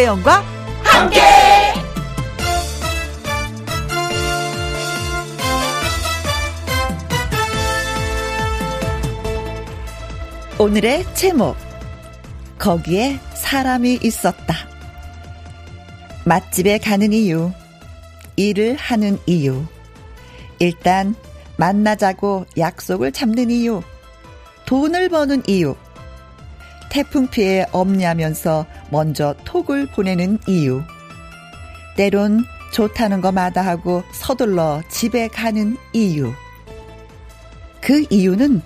김혜영과 함께. 오늘의 제목 거기에 사람이 있었다. 맛집에 가는 이유, 일을 하는 이유, 일단 만나자고 약속을 잡는 이유, 돈을 버는 이유, 태풍 피해 없냐면서 먼저 톡을 보내는 이유, 때론 좋다는 거 마다하고 서둘러 집에 가는 이유. 그 이유는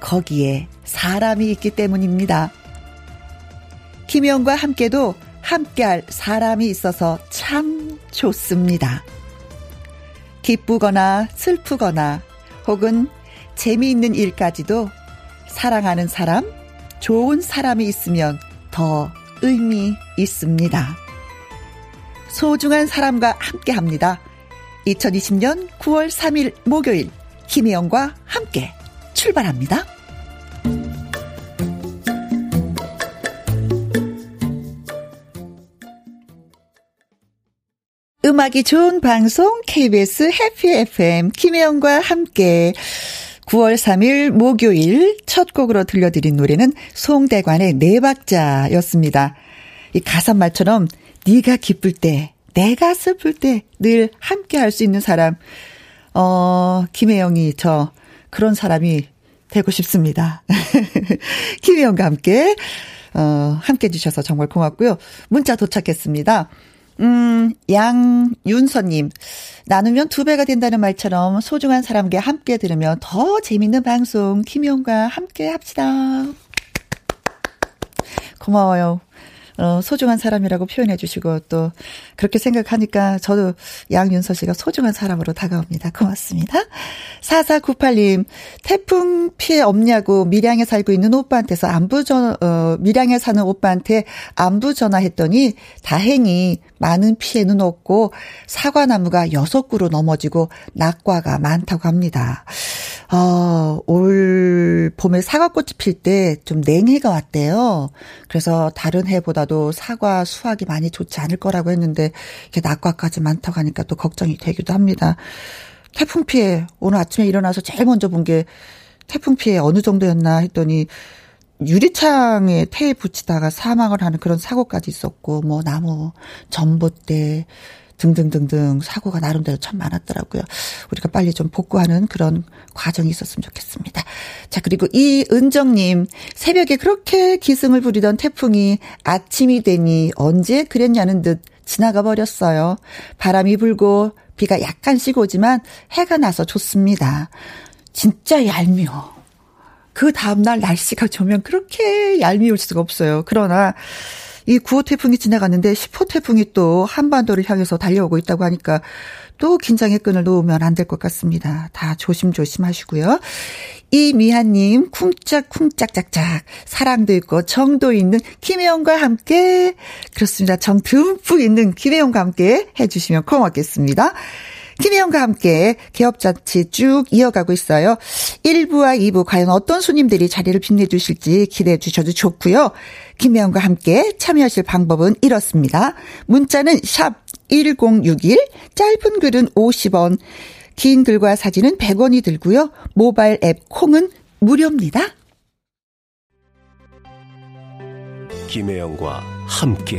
거기에 사람이 있기 때문입니다. 김영과 함께도 함께할 사람이 있어서 참 좋습니다. 기쁘거나 슬프거나 혹은 재미있는 일까지도 사랑하는 사람, 좋은 사람이 있으면 더 의미 있습니다. 소중한 사람과 함께 합니다. 2020년 9월 3일 목요일 김혜영과 함께 출발합니다. 음악이 좋은 방송 KBS 해피 FM 김혜영과 함께 9월 3일 목요일 첫 곡으로 들려드린 노래는 송대관의 네 박자였습니다. 이 가사 말처럼 네가 기쁠 때, 내가 슬플 때 늘 함께 할 수 있는 사람. 어, 김혜영이 저 그런 사람이 되고 싶습니다. 김혜영과 함께 어, 함께 해주셔서 정말 고맙고요. 문자 도착했습니다. 음, 양윤서님. 나누면 두 배가 된다는 말처럼 소중한 사람과 함께 들으면 더 재밌는 방송 김용과 함께 합시다. 고마워요. 어, 소중한 사람이라고 표현해 주시고 또 그렇게 생각하니까 저도 양윤서 씨가 소중한 사람으로 다가옵니다. 고맙습니다. 4498님, 태풍 피해 없냐고 밀양에 살고 있는 오빠한테서 안부 전, 어, 밀양에 사는 오빠한테 안부 전화했더니 다행히 많은 피해는 없고 사과나무가 6그루 넘어지고 낙과가 많다고 합니다. 어, 올 봄에 사과꽃이 필 때 좀 냉해가 왔대요. 그래서 다른 해보다도 사과 수확이 많이 좋지 않을 거라고 했는데 이게 낙과까지 많다고 하니까 또 걱정이 되기도 합니다. 태풍 피해 오늘 아침에 일어나서 제일 먼저 본 게 태풍 피해 어느 정도였나 했더니 유리창에 테이프 붙이다가 사망을 하는 그런 사고까지 있었고 뭐 나무 전봇대 등등등등 사고가 나름대로 참 많았더라고요. 우리가 빨리 좀 복구하는 그런 과정이 있었으면 좋겠습니다. 자, 그리고 이은정님, 새벽에 그렇게 기승을 부리던 태풍이 아침이 되니 언제 그랬냐는 듯 지나가 버렸어요. 바람이 불고 비가 약간씩 오지만 해가 나서 좋습니다. 진짜 얄미워. 그 다음날 날씨가 좋으면 그렇게 얄미울 수가 없어요. 그러나 이 9호 태풍이 지나갔는데 10호 태풍이 또 한반도를 향해서 달려오고 있다고 하니까 또 긴장의 끈을 놓으면 안 될 것 같습니다. 다 조심조심 하시고요. 이미아님, 쿵짝쿵짝짝짝. 사랑도 있고 정도 있는 김혜영과 함께. 그렇습니다. 정 듬뿍 있는 김혜영과 함께 해주시면 고맙겠습니다. 김혜영과 함께 개업잔치 쭉 이어가고 있어요. 1부와 2부 과연 어떤 손님들이 자리를 빛내주실지 기대해 주셔도 좋고요. 김혜영과 함께 참여하실 방법은 이렇습니다. 문자는 샵 1061, 짧은 글은 50원, 긴 글과 사진은 100원이 들고요. 모바일 앱 콩은 무료입니다. 김혜영과 함께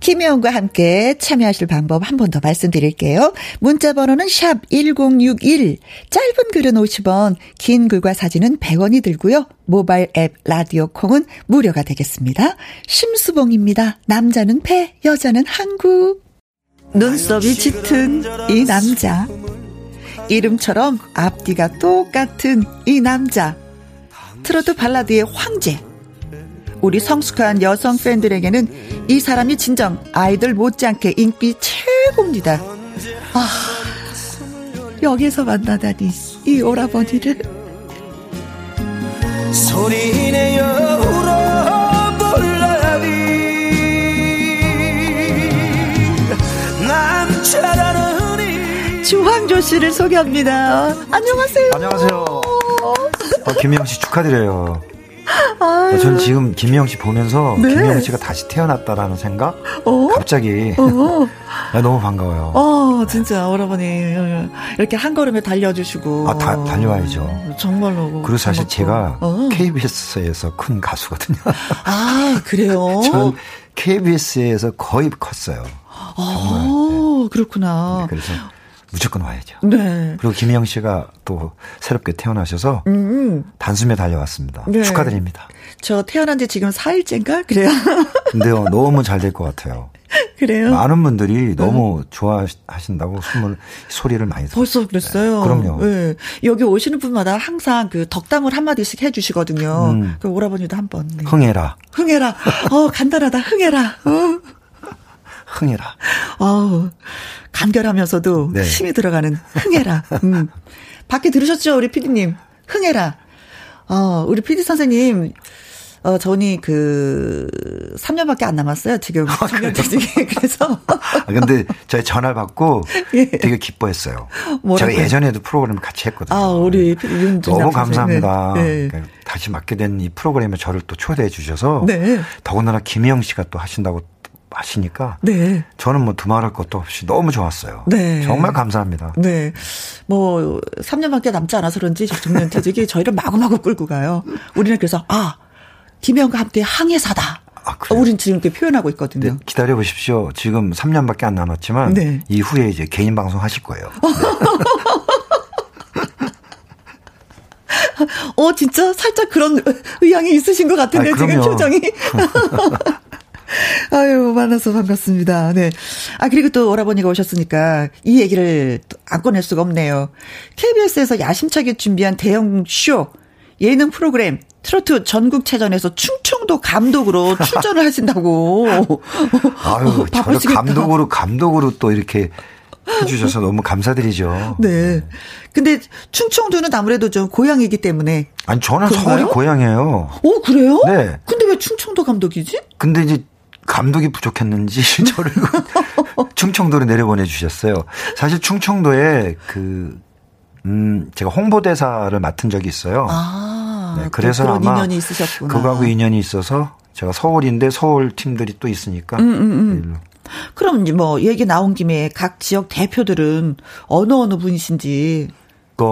김혜영과 함께 참여하실 방법 한 번 더 말씀드릴게요. 문자 번호는 샵 1061, 짧은 글은 50원, 긴 글과 사진은 100원이 들고요. 모바일 앱 라디오 콩은 무료가 되겠습니다. 심수봉입니다. 남자는 배, 여자는 한국. 눈썹이 짙은 이 남자. 이름처럼 앞뒤가 똑같은 이 남자. 트로트 발라드의 황제. 우리 성숙한 여성 팬들에게는 이 사람이 진정 아이들 못지않게 인기 최고입니다. 아, 여기서 만나다니, 이 오라버니를. 소리내요 울어볼라니 남자라는 주황조 씨를 소개합니다. 안녕하세요. 안녕하세요. 어, 김영 씨 축하드려요. 아, 전 지금 김미영 씨 보면서 네. 김미영 씨가 다시 태어났다라는 생각? 어? 갑자기. 어? 아, 너무 반가워요. 어, 진짜, 오라버니. 이렇게 한 걸음에 달려주시고. 아, 다, 달려와야죠. 정말로. 그리고 사실. 제가 어. KBS에서 큰 가수거든요. 아, 그래요? 전 KBS에서 거의 컸어요. 정말. 아, 네. 그렇구나. 네, 그래서 무조건 와야죠. 네. 그리고 김희영 씨가 또 새롭게 태어나셔서 음. 단숨에 달려왔습니다. 네. 축하드립니다. 저 태어난 지 지금 4일째인가? 그래요. 근데요, 너무 잘 될 것 같아요. 그래요? 많은 분들이 너무 음. 좋아하신다고 숨을, 소리를 많이 들었어요. 벌써 그랬어요? 네, 그럼요. 네. 여기 오시는 분마다 항상 그 덕담을 한 마디씩 해주시거든요. 음. 그 오라버니도 한 번. 네. 흥해라. 흥해라. 어, 간단하다. 흥해라. 어. 흥해라. 어 간결하면서도 네. 힘이 들어가는 흥해라. 음. 밖에 들으셨죠, 우리 피디님? 흥해라. 어, 우리 피디 선생님, 어, 저는 그, 3년밖에 안 남았어요, 지금. 아. 그래서. 아, 근데 저희 전화 받고 예. 되게 기뻐했어요. 제가 예전에도 프로그램을 같이 했거든요. 아, 우리 윤 너무 감사합니다. 네. 네. 다시 맡게 된 이 프로그램에 저를 또 초대해 주셔서. 네. 더군다나 김영 씨가 또 하신다고 하시니까 네. 저는 뭐 두말할 것도 없이 너무 좋았어요. 네. 정말 감사합니다. 네. 뭐 3년밖에 남지 않아서 그런지 정년퇴직이 저희를 마구마구 끌고 가요. 우리는 그래서 아 김혜영과 함께 항해사다. 아, 우린 지금 이렇게 표현하고 있거든요. 네, 기다려 보십시오. 지금 3년밖에 안 남았지만 네. 이후에 이제 개인 방송 하실 거예요. 어, 진짜 살짝 그런 의향이 있으신 것 같은데, 아, 지금 표정이. 아유, 만나서 반갑습니다. 네. 아, 그리고 또 오라버니가 오셨으니까 이 얘기를 안 꺼낼 수가 없네요. KBS에서 야심차게 준비한 대형 쇼, 예능 프로그램, 트로트 전국체전에서 충청도 감독으로 출전을 하신다고. 아유, 저를 감독으로, 감독으로 또 이렇게 해주셔서 너무 감사드리죠. 네. 근데 충청도는 아무래도 좀 고향이기 때문에. 아니, 저는 그런가요? 서울이 고향이에요. 오, 그래요? 네. 근데 왜 충청도 감독이지? 근데 이제 감독이 부족했는지 저를 충청도로 내려보내 주셨어요. 사실 충청도에 그, 음, 제가 홍보대사를 맡은 적이 있어요. 아, 네, 그래서 아마 인연이 있으셨구나. 그거하고 인연이 있어서 제가 서울인데 서울 팀들이 또 있으니까. 음, 음, 음. 그럼 뭐 얘기 나온 김에 각 지역 대표들은 어느 어느 분이신지. 그,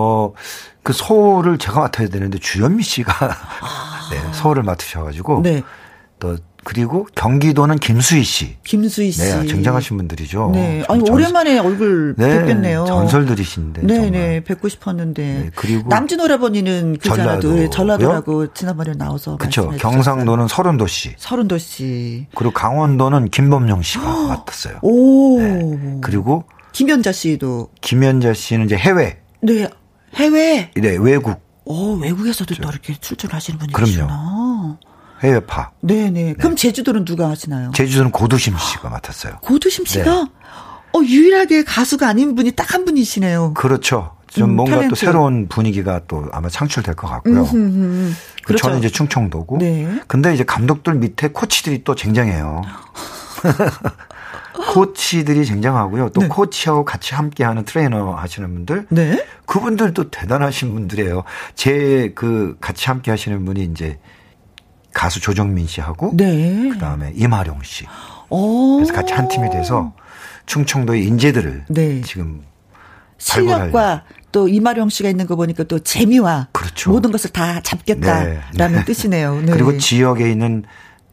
그 서울을 제가 맡아야 되는데 주현미 씨가 아. 네, 서울을 맡으셔가지고. 네. 또 그리고 경기도는 김수희 씨. 김수희 씨. 네, 굉장하신 분들이죠. 네. 아니, 전, 오랜만에 얼굴 네, 뵙겠네요. 전설들이신데. 네네, 네, 뵙고 싶었는데. 네, 그리고. 남진 오라버니는 그잖아도 전라도, 전라도라고 지난번에 나와서. 그렇죠. 경상도는 서른도 씨. 서른도 씨. 그리고 강원도는 김범용 씨가 맡았어요. 오. 네. 그리고. 김연자 씨도. 김연자 씨는 이제 해외. 네. 해외. 네, 외국. 오, 외국에서도 또 이렇게 출전하시는 분이 그럼요. 계시구나. 해외파. 네네. 네. 그럼 제주도는 누가 하시나요? 제주도는 고두심 씨가 맡았어요. 고두심 씨가? 네. 어, 유일하게 가수가 아닌 분이 딱 한 분이시네요. 그렇죠. 좀 음, 뭔가 탤런트. 또 새로운 분위기가 또 아마 창출될 것 같고요. 음흠, 그렇죠. 저는 이제 충청도고. 네. 근데 이제 감독들 밑에 코치들이 또 쟁쟁해요. 코치들이 쟁쟁하고요. 또 네. 코치하고 같이 함께하는 트레이너 하시는 분들, 네. 그분들도 대단하신 분들이에요. 제 그 같이 함께 하시는 분이 이제 가수 조정민 씨하고 네. 그다음에 이마룡 씨. 오. 그래서 같이 한 팀이 돼서 충청도의 인재들을 네. 지금 실력과 또 이마령 씨가 있는 거 보니까 또 재미와 그렇죠. 모든 것을 다 잡겠다라는 네. 뜻이네요. 네. 그리고 지역에 있는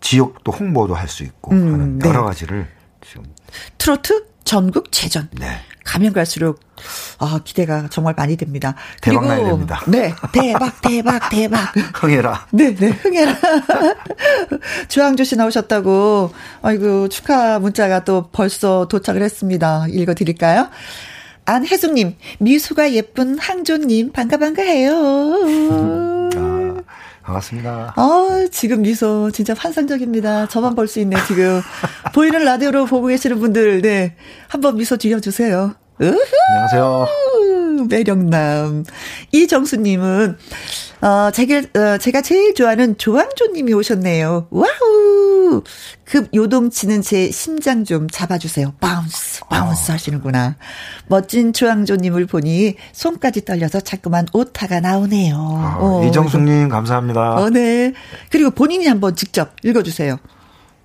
지역도 홍보도 할 수 있고 음, 하는 여러 네. 가지를 지금 트로트 전국 체전. 네. 가면 갈수록 아 기대가 정말 많이 됩니다. 대박 나야 됩니다. 네, 대박, 대박, 대박. 흥해라. 네, 네, 흥해라. 주항조 씨 나오셨다고. 아이고 축하 문자가 또 벌써 도착을 했습니다. 읽어드릴까요? 안혜숙님, 미소가 예쁜 항조님, 반가 반가해요. 아, 반갑습니다. 아, 지금 미소 진짜 환상적입니다. 저만 볼 수 있네, 지금. 보이는 라디오로 보고 계시는 분들, 네. 한번 미소 지어주세요. 안녕하세요. 매력남. 이정수님은, 어, 제가, 어, 제가 제일 좋아하는 조항조 님이 오셨네요. Wow! 급 요동치는 제 심장 좀 잡아주세요. bounce, bounce 어. 하시는구나. 멋진 조항조 님을 보니 손까지 떨려서 자꾸만 오타가 나오네요. 어, 어, 이정수님, 감사합니다. 어, 네. 그리고 본인이 한번 직접 읽어주세요.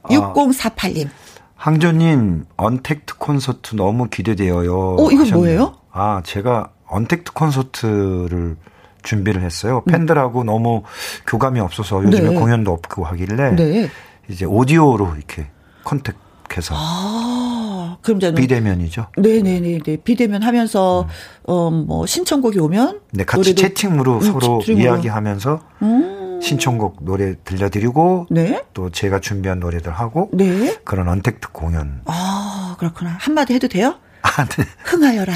6048님. 아, 항조님, 언택트 콘서트 너무 기대되어요. 어, 이거 뭐예요? 아, 제가 언택트 콘서트를 준비를 했어요. 음. 팬들하고 너무 교감이 없어서 요즘에 네. 공연도 없고 하길래 네. 이제 오디오로 이렇게 컨택해서 아, 그럼 저는 비대면이죠. 네네네 네. 비대면 하면서 음. 어뭐 신청곡이 오면 네 같이 채팅으로 음, 서로 채팅으로. 이야기하면서 음. 신청곡 노래 들려드리고 네? 또 제가 준비한 노래들 하고 네? 그런 언택트 공연. 아 그렇구나 한마디 해도 돼요? 아, 네. 흥하여라.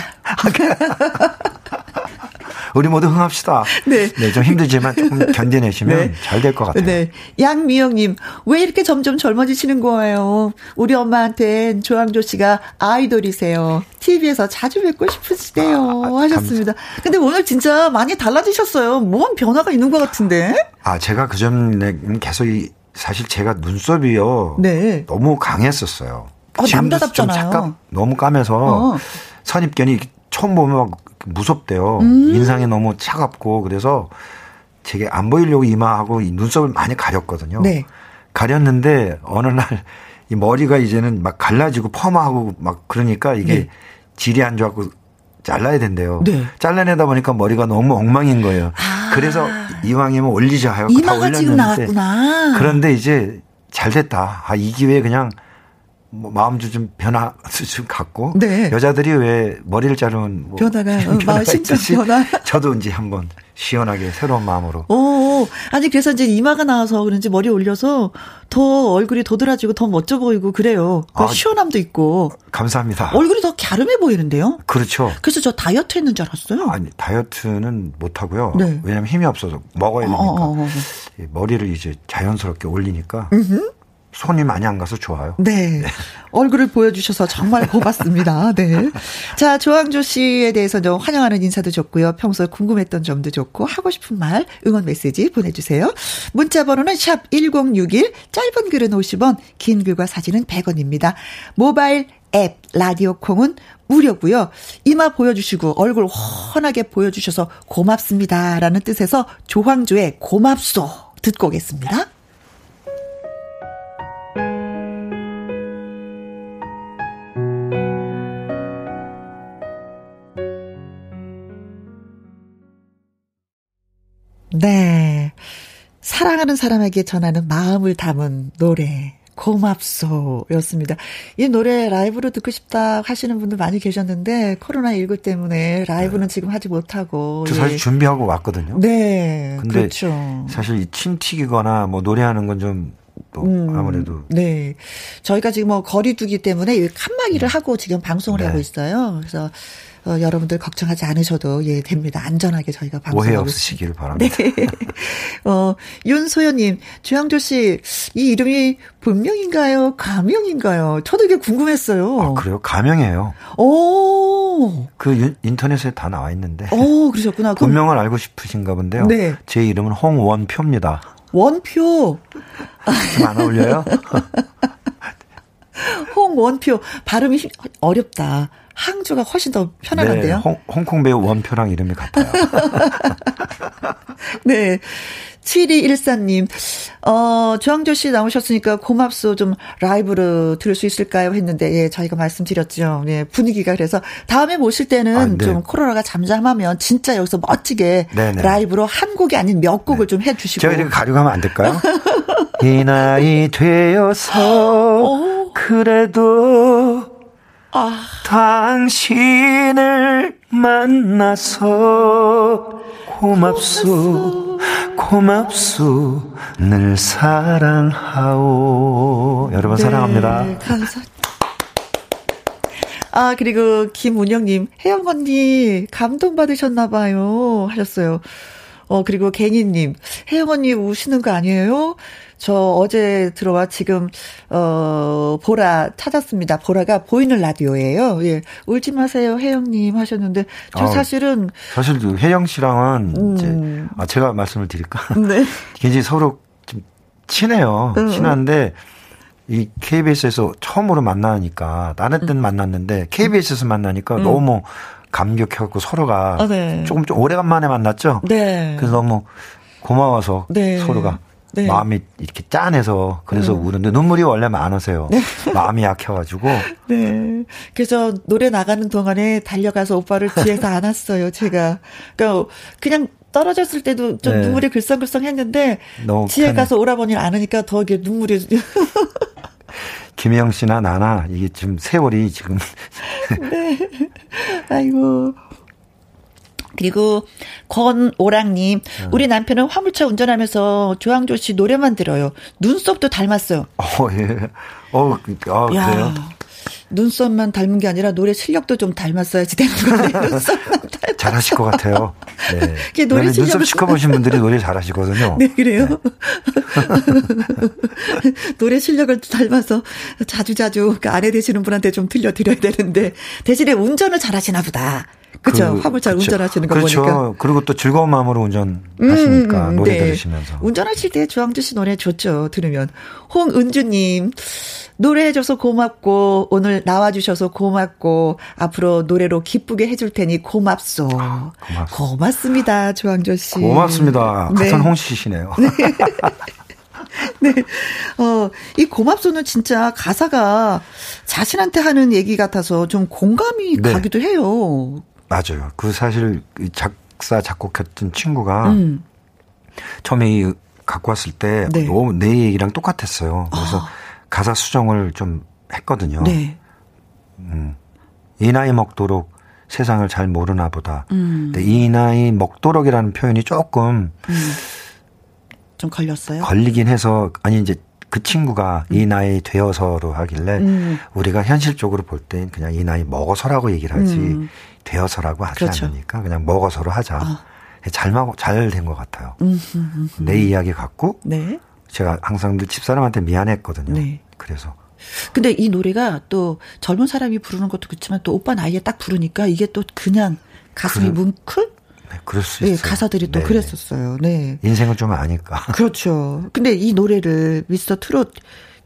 우리 모두 흥합시다. 네. 네, 좀 힘들지만 조금 견뎌내시면 네. 잘될 것 같아요. 네. 양미영님, 왜 이렇게 점점 젊어지시는 거예요? 우리 엄마한텐 조항조 씨가 아이돌이세요. TV에서 자주 뵙고 싶으시대요. 아, 하셨습니다. 감... 근데 오늘 진짜 많이 달라지셨어요. 뭔 변화가 있는 것 같은데? 아, 제가 그 전에 계속 이, 사실 제가 눈썹이요. 네. 너무 강했었어요. 어, 남자답잖아요. 좀 너무 까매서 어. 선입견이 처음 보면 막 무섭대요. 음. 인상이 너무 차갑고 그래서 되게 안 보이려고 이마하고 눈썹을 많이 가렸거든요. 네. 가렸는데 어느 날 이 머리가 이제는 막 갈라지고 펌하고 막 그러니까 이게 네. 질이 안 좋아갖고 잘라야 된대요. 네. 잘라내다 보니까 머리가 너무 엉망인 거예요. 아. 그래서 이왕이면 올리자 하고 다 올렸는데 그런데 이제 잘 됐다. 아, 이 기회에 그냥 뭐 마음도 좀 변화 좀 갖고. 네. 여자들이 왜 머리를 자르면 뭐 변화가 어, 마음 심적 변화? 저도 이제 한번 시원하게 새로운 마음으로. 오 아니 그래서 이제 이마가 나와서 그런지 머리 올려서 더 얼굴이 도드라지고 더 멋져 보이고 그래요. 그 아, 시원함도 있고. 감사합니다. 얼굴이 더 갸름해 보이는데요? 그렇죠. 그래서 저 다이어트 했는 줄 알았어요. 아니 다이어트는 못 하고요. 네. 왜냐면 힘이 없어서 먹어야 되니까. 어, 어, 어. 어. 머리를 이제 자연스럽게 올리니까 음흠. 손이 많이 안 가서 좋아요. 네. 네. 얼굴을 보여주셔서 정말 고맙습니다. 네. 자, 조항조 씨에 대해서 좀 환영하는 인사도 좋고요. 평소에 궁금했던 점도 좋고, 하고 싶은 말, 응원 메시지 보내주세요. 문자 번호는 샵 1061, 짧은 글은 50원, 긴 글과 사진은 100원입니다. 모바일 앱, 라디오 콩은 무료고요. 이마 보여주시고 얼굴 훤하게 보여주셔서 고맙습니다. 라는 뜻에서 조황조의 고맙소 듣고 오겠습니다. 네. 사랑하는 사람에게 전하는 마음을 담은 노래. 고맙소 였습니다. 이 노래 라이브로 듣고 싶다 하시는 분들 많이 계셨는데 코로나19 때문에 라이브는 네. 지금 하지 못하고 저 사실 예. 준비하고 왔거든요. 네. 근데 그렇죠. 사실 이 침 튀기거나 뭐 노래하는 건좀 또 음, 아무래도 네 저희가 지금 뭐 거리두기 때문에 칸막이를 네. 하고 지금 방송을 네. 하고 있어요. 그래서 어, 여러분들 걱정하지 않으셔도 예 됩니다. 안전하게 저희가 방송하고 오해 없으시기를 바랍니다. 네. 어, 윤소연님, 주양조 씨, 이 이름이 본명인가요? 가명인가요? 저도 이게 궁금했어요. 아, 그래요? 가명이에요. 오. 그 인터넷에 다 나와 있는데. 오, 그러셨구나. 본명을 알고 싶으신가 본데요. 네. 제 이름은 홍원표입니다. 원표. 좀 안 어울려요? 홍원표. 발음이 어렵다. 항주가 훨씬 더 편안한데요. 네, 홍, 홍콩 배우 원표랑 이름이 같아요. 네. 7214님, 어, 조항조 씨 나오셨으니까 고맙소 좀 라이브로 들을 수 있을까요? 했는데, 예, 저희가 말씀드렸죠. 예, 분위기가 그래서 다음에 모실 때는 아, 네. 좀 코로나가 잠잠하면 진짜 여기서 멋지게 네네. 라이브로 한 곡이 아닌 몇 곡을 네. 좀 해주시고. 저희 이렇게 가려가면 안 될까요? 이 나이 되어서 오. 그래도 아. 당신을 만나서 고맙소 고맙소 늘 사랑하오. 여러분 네, 사랑합니다. 감사 아 그리고 김운영님 혜영 언니 감동받으셨나봐요 하셨어요. 어 그리고 갱이님 혜영 언니 우시는 거 아니에요 저 어제 들어와 지금 어 보라 찾았습니다. 보라가 보이는 라디오예요. 예. 울지 마세요, 혜영 님 하셨는데 저 아, 사실은 사실 그 혜영 씨랑은 음. 이제 아 제가 말씀을 드릴까? 네. 굉장히 서로 좀 친해요. 음. 친한데 이 KBS에서 처음으로 만나니까 다른 때는 음. 만났는데 KBS에서 만나니까 음. 너무 감격해갖고 서로가 아, 네. 조금 좀 오래간만에 만났죠. 네. 그래서 너무 고마워서 네. 서로가 네. 마음이 이렇게 짠해서 그래서 음. 우는데 눈물이 원래 많으세요. 네. 마음이 약해가지고. 네. 그래서 노래 나가는 동안에 달려가서 오빠를 뒤에서 안았어요. 제가. 그러니까 그냥 떨어졌을 때도 좀 네. 눈물이 글썽글썽했는데 뒤에 가서 오라버니를 안으니까 더 이게 눈물이. 김혜영 씨나 나나 이게 지금 세월이 지금. 네. 아이고. 그리고 권오랑님, 음. 우리 남편은 화물차 운전하면서 조항조 씨 노래만 들어요. 눈썹도 닮았어요. 어, 예. 어, 아, 그래요? 눈썹만 닮은 게 아니라 노래 실력도 좀 닮았어야지 되는 거예요. 눈썹만 잘하실 것 같아요. 네. 노래 실력 눈썹 시커보신 분들이 노래 잘하시거든요. 네, 그래요. 네. 노래 실력을 닮아서 자주 자주 그 아내 되시는 분한테 좀 들려드려야 되는데 대신에 운전을 잘하시나 보다. 그렇죠. 그, 화물차 그렇죠. 운전하시는 거 그렇죠. 보니까. 그리고 또 즐거운 마음으로 운전하시니까 음, 음, 노래 네. 들으시면서. 운전하실 때 조항주 씨 노래 좋죠. 들으면. 홍은주님 노래해 줘서 고맙고 오늘 나와 주셔서 고맙고 앞으로 노래로 기쁘게 해줄 테니 고맙소. 아, 고맙습니다. 조항조 씨. 고맙습니다. 네. 같은 홍 씨시네요. 네. 네. 어, 이 고맙소는 진짜 가사가 자신한테 하는 얘기 같아서 좀 공감이 네. 가기도 해요. 맞아요. 그 사실 작사 작곡했던 친구가 음. 처음에 이 갖고 왔을 때 네. 너무 내 얘기랑 똑같았어요. 그래서 아. 가사 수정을 좀 했거든요. 네. 음. 이 나이 먹도록 세상을 잘 모르나 보다. 음. 근데 이 나이 먹도록이라는 표현이 조금 음. 좀 걸렸어요. 걸리긴 해서 아니 이제 그 친구가 음. 이 나이 되어서로 하길래 음. 우리가 현실적으로 볼 땐 그냥 이 나이 먹어서라고 얘기를 하지 음. 되어서라고 하지 그렇죠. 않으니까 그냥 먹어서로 하자. 아. 잘된 것 같아요. 음, 음, 음, 내 이야기 갖고 네. 제가 항상 늘 집사람한테 미안했거든요. 네. 그래서 근데 이 노래가 또 젊은 사람이 부르는 것도 그렇지만 또 오빠 나이에 딱 부르니까 이게 또 그냥 가슴이 그래, 뭉클? 네, 그럴 수 네, 있어요. 가사들이 또 네. 그랬었어요. 네. 인생을 좀 아니까. 그렇죠. 근데 이 노래를 미스터 트롯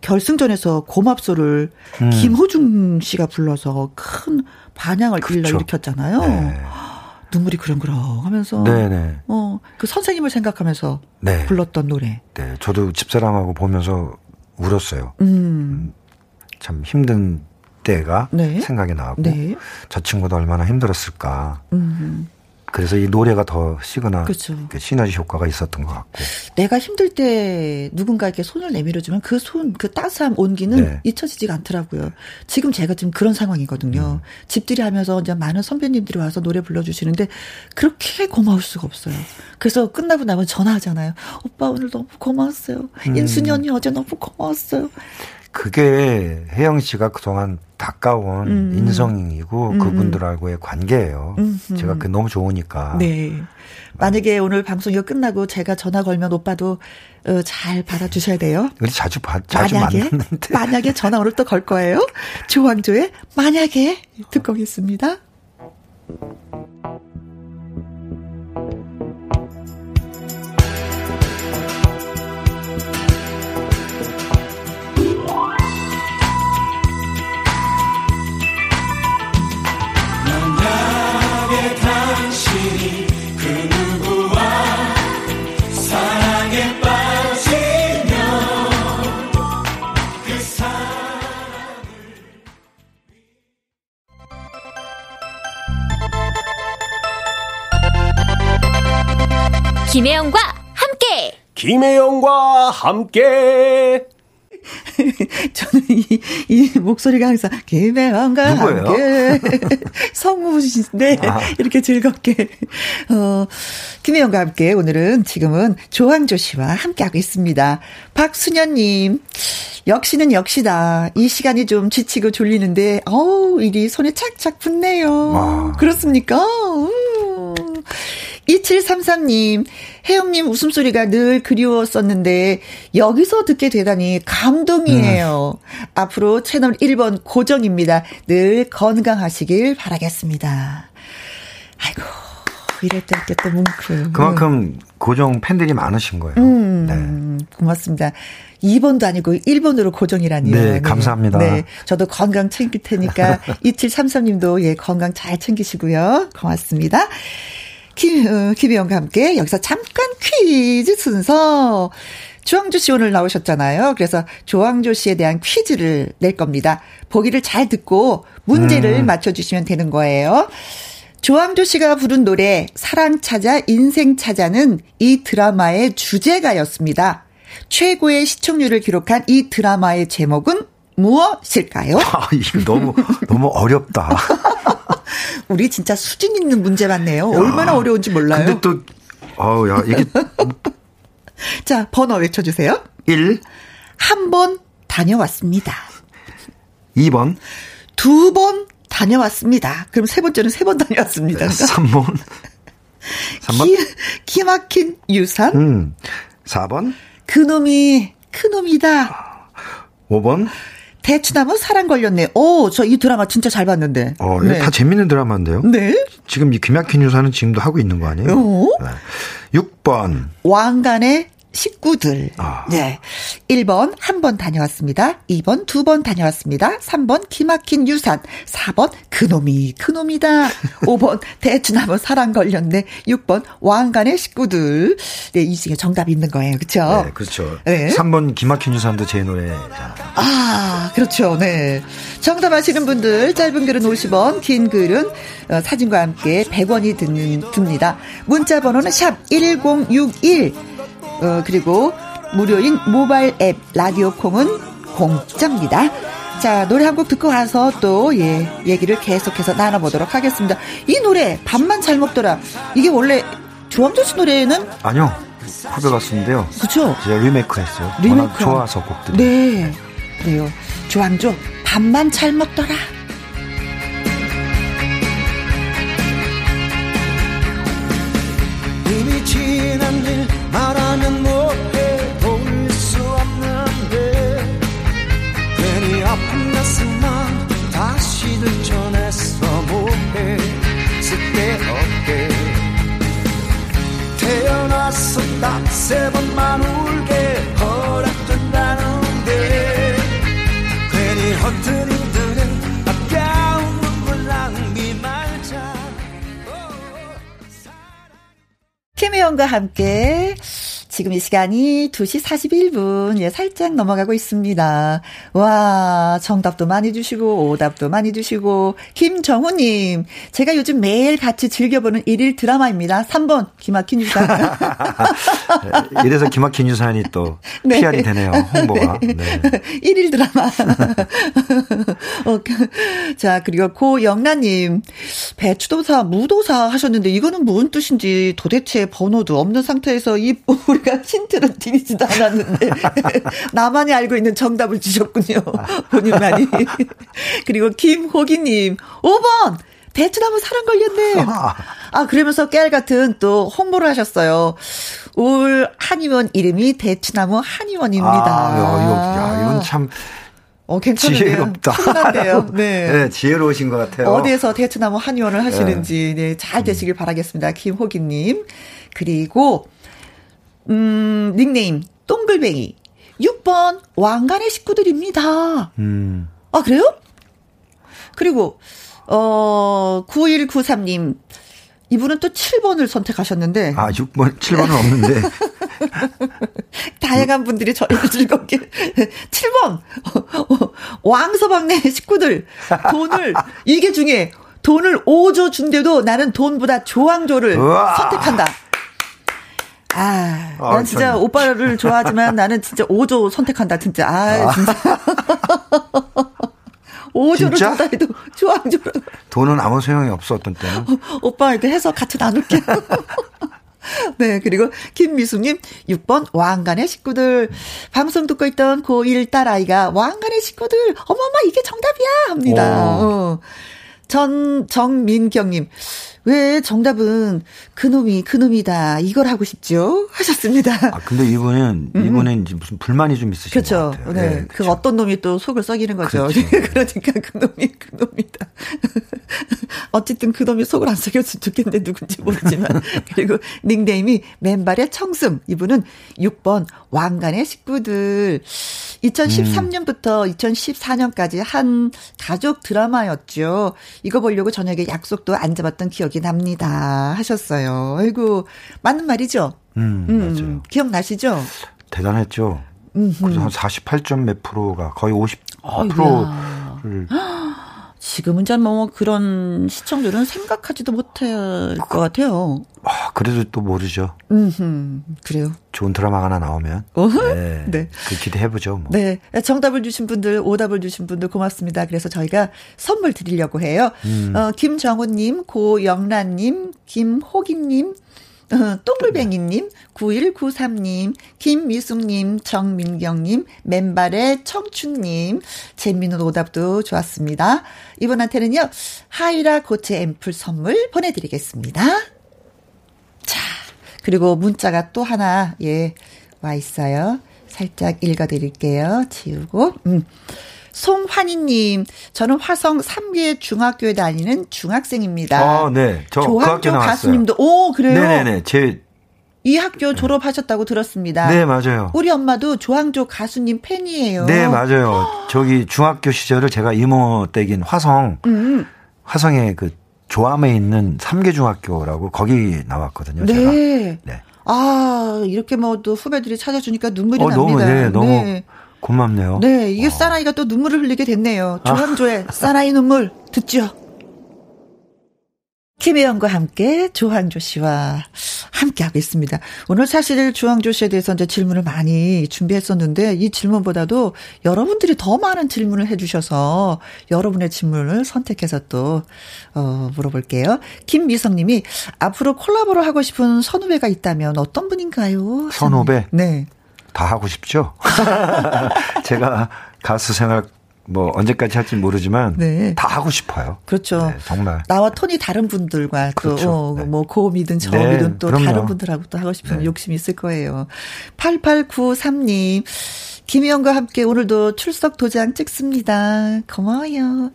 결승전에서 고맙소를 음. 김호중 씨가 불러서 큰 반향을 그렇죠. 일으켰잖아요. 네. 눈물이 그렁그렁 하면서 네네. 어, 그 선생님을 생각하면서 네. 불렀던 노래. 네, 저도 집사람하고 보면서 울었어요. 음. 음참 힘든 때가 네. 생각이 나고 네. 저 친구도 얼마나 힘들었을까. 음. 그래서 이 노래가 더 시그널, 그렇죠. 시너지 효과가 있었던 것 같고. 내가 힘들 때 누군가에게 손을 내밀어 주면 그 손, 그 따스한 온기는 네. 잊혀지지가 않더라고요. 지금 제가 지금 그런 상황이거든요. 음. 집들이 하면서 이제 많은 선배님들이 와서 노래 불러 주시는데 그렇게 고마울 수가 없어요. 그래서 끝나고 나면 전화하잖아요. 오빠 오늘 너무 고마웠어요. 음. 인순이 언니 어제 너무 고마웠어요. 그게 혜영 씨가 그동안 가까운 음. 인성이고 음. 그분들하고의 관계예요. 음. 제가 그 너무 좋으니까. 네. 만약에 오늘 방송 이 끝나고 제가 전화 걸면 오빠도 어, 잘 받아주셔야 돼요. 우리 자주 봐, 자주 만약에, 만났는데. 만약에 전화 오늘 또 걸 거예요. 조항조의 만약에 듣고 오겠습니다. 김혜영과 함께. 김혜영과 함께. 저는 이, 이 목소리가 항상 김혜영과 함께 성우신데 아. 이렇게 즐겁게 어 김혜영과 함께 오늘은 지금은 조항조 씨와 함께하고 있습니다. 박수녀님 역시는 역시다. 이 시간이 좀 지치고 졸리는데 어우 일이 손에 착착 붙네요. 와. 그렇습니까? 음. 2733님, 혜영님 웃음소리가 늘 그리웠었는데, 여기서 듣게 되다니 감동이에요. 음. 앞으로 채널 1번 고정입니다. 늘 건강하시길 바라겠습니다. 아이고, 이럴 때 이렇게 또 뭉클. 그만큼 고정 팬들이 많으신 거예요. 음, 네. 고맙습니다. 2번도 아니고 1번으로 고정이라니요. 네, 네, 감사합니다. 네, 저도 건강 챙길 테니까 2733님도 예, 건강 잘 챙기시고요. 고맙습니다. 김, 어, 김혜영과 함께 여기서 잠깐 퀴즈 순서. 조항조 씨 오늘 나오셨잖아요. 그래서 조항조 씨에 대한 퀴즈를 낼 겁니다. 보기를 잘 듣고 문제를 음. 맞춰주시면 되는 거예요. 조항조 씨가 부른 노래 사랑 찾아 인생 찾아는 이 드라마의 주제가였습니다. 최고의 시청률을 기록한 이 드라마의 제목은 무엇일까요? 아, 이거 너무 너무 어렵다. 우리 진짜 수준 있는 문제 맞네요. 얼마나 어려운지 몰라요. 근데 또, 아우, 야, 이게. 자, 번호 외쳐주세요. 1. 한 번 다녀왔습니다. 2번. 두 번 다녀왔습니다. 그럼 세 번째는 세 번 다녀왔습니다. 3번. 3번. 기, 기막힌 유산. 음. 4번. 그놈이 큰놈이다. 5번. 대추나무 사랑 걸렸네. 오, 저 이 드라마 진짜 잘 봤는데. 어, 네. 다 재밌는 드라마인데요. 네. 지금 이 김약힌 유사는 지금도 하고 있는 거 아니에요? 어? 네. 6번. 왕관의 식구들. 아. 네. 1번 한 번 다녀왔습니다. 2번 두 번 다녀왔습니다. 3번 기막힌 유산. 4번 그놈이 그놈이다. 5번 대추나무 사랑 걸렸네. 6번 왕관의 식구들. 네, 이 중에 정답이 있는 거예요. 그렇죠? 네, 그렇죠. 네. 3번 기막힌 유산도 제 노래잖아요. 아, 그렇죠. 네. 정답 아시는 분들 짧은 글은 50원, 긴 글은 어, 사진과 함께 100원이 듣는, 듭니다. 문자 번호는 샵 1061. 어, 그리고 무료인 모바일 앱 라디오 콩은 공짜입니다. 자, 노래 한 곡 듣고 와서 또, 예, 얘기를 계속해서 나눠보도록 하겠습니다. 이 노래, 밥만 잘 먹더라. 이게 원래 조항조 씨 노래는? 아니요. 후배 가수인데요. 그쵸? 제가 리메이크 했어요. 리메이크. 좋아서 곡들이. 네. 그래요. 조항조, 밥만 잘 먹더라. 세 번만 울게 허락된다는데 괜히 허튼 일들은 아까운 눈물 낭비 말자. 김혜영과 함께 지금 이 시간이 2시 41분, 예, 살짝 넘어가고 있습니다. 와, 정답도 많이 주시고, 오답도 많이 주시고, 김정우님, 제가 요즘 매일 같이 즐겨보는 일일 드라마입니다. 3번, 기막힌 유산. 이래서 기막힌 유산이 또 네. PR이 되네요, 홍보가. 네. 네. 일일 드라마. 어, 그, 자, 그리고 고영란님, 배추도사, 무도사 하셨는데, 이거는 무슨 뜻인지 도대체 번호도 없는 상태에서 이, 우리가 제가 힌트를 드리지도 않았는데 나만이 알고 있는 정답을 주셨군요. 본인만이. 그리고 김호기님 5번 대추나무 사랑 걸렸네. 아 그러면서 깨알 같은 또 홍보를 하셨어요. 올 한의원 이름이 대추나무 한의원입니다. 아, 야, 이건 참. 어, 괜찮은데요. 지혜롭다. 네. 네, 지혜로우신 것 같아요. 어디에서 대추나무 한의원을 하시는지, 네, 잘 되시길 바라겠습니다. 김호기님. 그리고, 음, 닉네임, 똥글뱅이. 6번, 왕관의 식구들입니다. 음. 아, 그래요? 그리고, 어, 9193님. 이분은 또 7번을 선택하셨는데. 아, 6번, 7번은 없는데. 다양한 분들이 저희를 즐겁게. 7번! 왕서방네 식구들. 돈을, 이게 중에 돈을 5조 준대도 나는 돈보다 조항조를 우와. 선택한다. 아, 아 난 진짜 전... 오빠를 좋아하지만 나는 진짜 5조 선택한다, 진짜. 아, 아. 진짜. 5조를 주다 해도 조항조로. 돈은 아무 소용이 없어, 어떤 때는. 어, 오빠 이렇게 해서 같이 나눌게. 네, 그리고 김미숙님, 6번, 왕관의 식구들. 방송 듣고 있던 고1 딸아이가 왕관의 식구들, 어머머, 이게 정답이야! 합니다. 어. 전, 정민경님, 왜 정답은 그놈이 그놈이다 이걸 하고 싶죠 하셨습니다. 아 근데 이분은 음. 이분은 무슨 불만이 좀 있으신 그렇죠. 것 같아요. 네, 네 그. 어떤 놈이 또 속을 썩이는 거죠. 그렇죠. 그러니까 그놈이 그놈이다. 어쨌든 그놈이 속을 안 썩였으면 좋겠는데 누군지 모르지만 그리고 닉네임이 맨발의 청승 이분은 6번 왕관의 식구들 2013년부터 음. 2014년까지 한 가족 드라마였죠. 이거 보려고 저녁에 약속도 안 잡았던 기억이 납니다. 하셨어요. 아이고, 맞는 말이죠? 음, 음 맞아요. 기억나시죠? 대단했죠. 그래서 한 48점 몇 프로가 거의 50%를 지금은 잘 뭐 그런 시청률은 생각하지도 못할 것 같아요. 아, 그래도 또 모르죠. 음, 그래요. 좋은 드라마가 하나 나오면. 어? 네. 네. 그 기대해보죠. 뭐. 네. 정답을 주신 분들, 오답을 주신 분들 고맙습니다. 그래서 저희가 선물 드리려고 해요. 음. 어, 김정우님, 고영란님, 김호기님, 어, 똥글뱅이님, 9193님, 김미숙님, 정민경님, 맨발의 청춘님, 재미있는 오답도 좋았습니다. 이분한테는요, 하이라 고체 앰플 선물 보내드리겠습니다. 자, 그리고 문자가 또 하나, 예, 와 있어요. 살짝 읽어드릴게요. 지우고, 음. 송환희님, 저는 화성 3개 중학교에 다니는 중학생입니다. 아, 네. 저그 조학교 그 가수님도, 오, 그래요? 네네네. 제, 이 학교 졸업하셨다고 들었습니다. 네, 맞아요. 우리 엄마도 조항조 가수님 팬이에요. 네, 맞아요. 저기 중학교 시절을 제가 이모 댁인 화성, 음. 화성에 그 조암에 있는 3개 중학교라고 거기 나왔거든요. 네. 제가. 네. 아, 이렇게 뭐 또 후배들이 찾아주니까 눈물이 어, 납니다. 너무, 네, 너무 네. 고맙네요. 네, 이게 어. 사나이가 또 눈물을 흘리게 됐네요. 조항조의 아. 사나이 눈물 듣죠. 김혜영과 함께 조항조 씨와 함께하고 있습니다. 오늘 사실 조항조 씨에 대해서 이제 질문을 많이 준비했었는데 이 질문보다도 여러분들이 더 많은 질문을 해주셔서 여러분의 질문을 선택해서 또, 어, 물어볼게요. 김미성 님이 앞으로 콜라보를 하고 싶은 선후배가 있다면 어떤 분인가요? 선후배? 네. 다 하고 싶죠? 제가 가수 생활 뭐 언제까지 할지 모르지만 네. 다 하고 싶어요. 그렇죠. 네, 정말 나와 톤이 다른 분들과 그렇죠. 또뭐 네. 뭐 고음이든 저음이든 네, 또 그럼요. 다른 분들하고 또 하고 싶은 네. 욕심이 있을 거예요. 8893님 김희영과 함께 오늘도 출석 도장 찍습니다. 고마워요.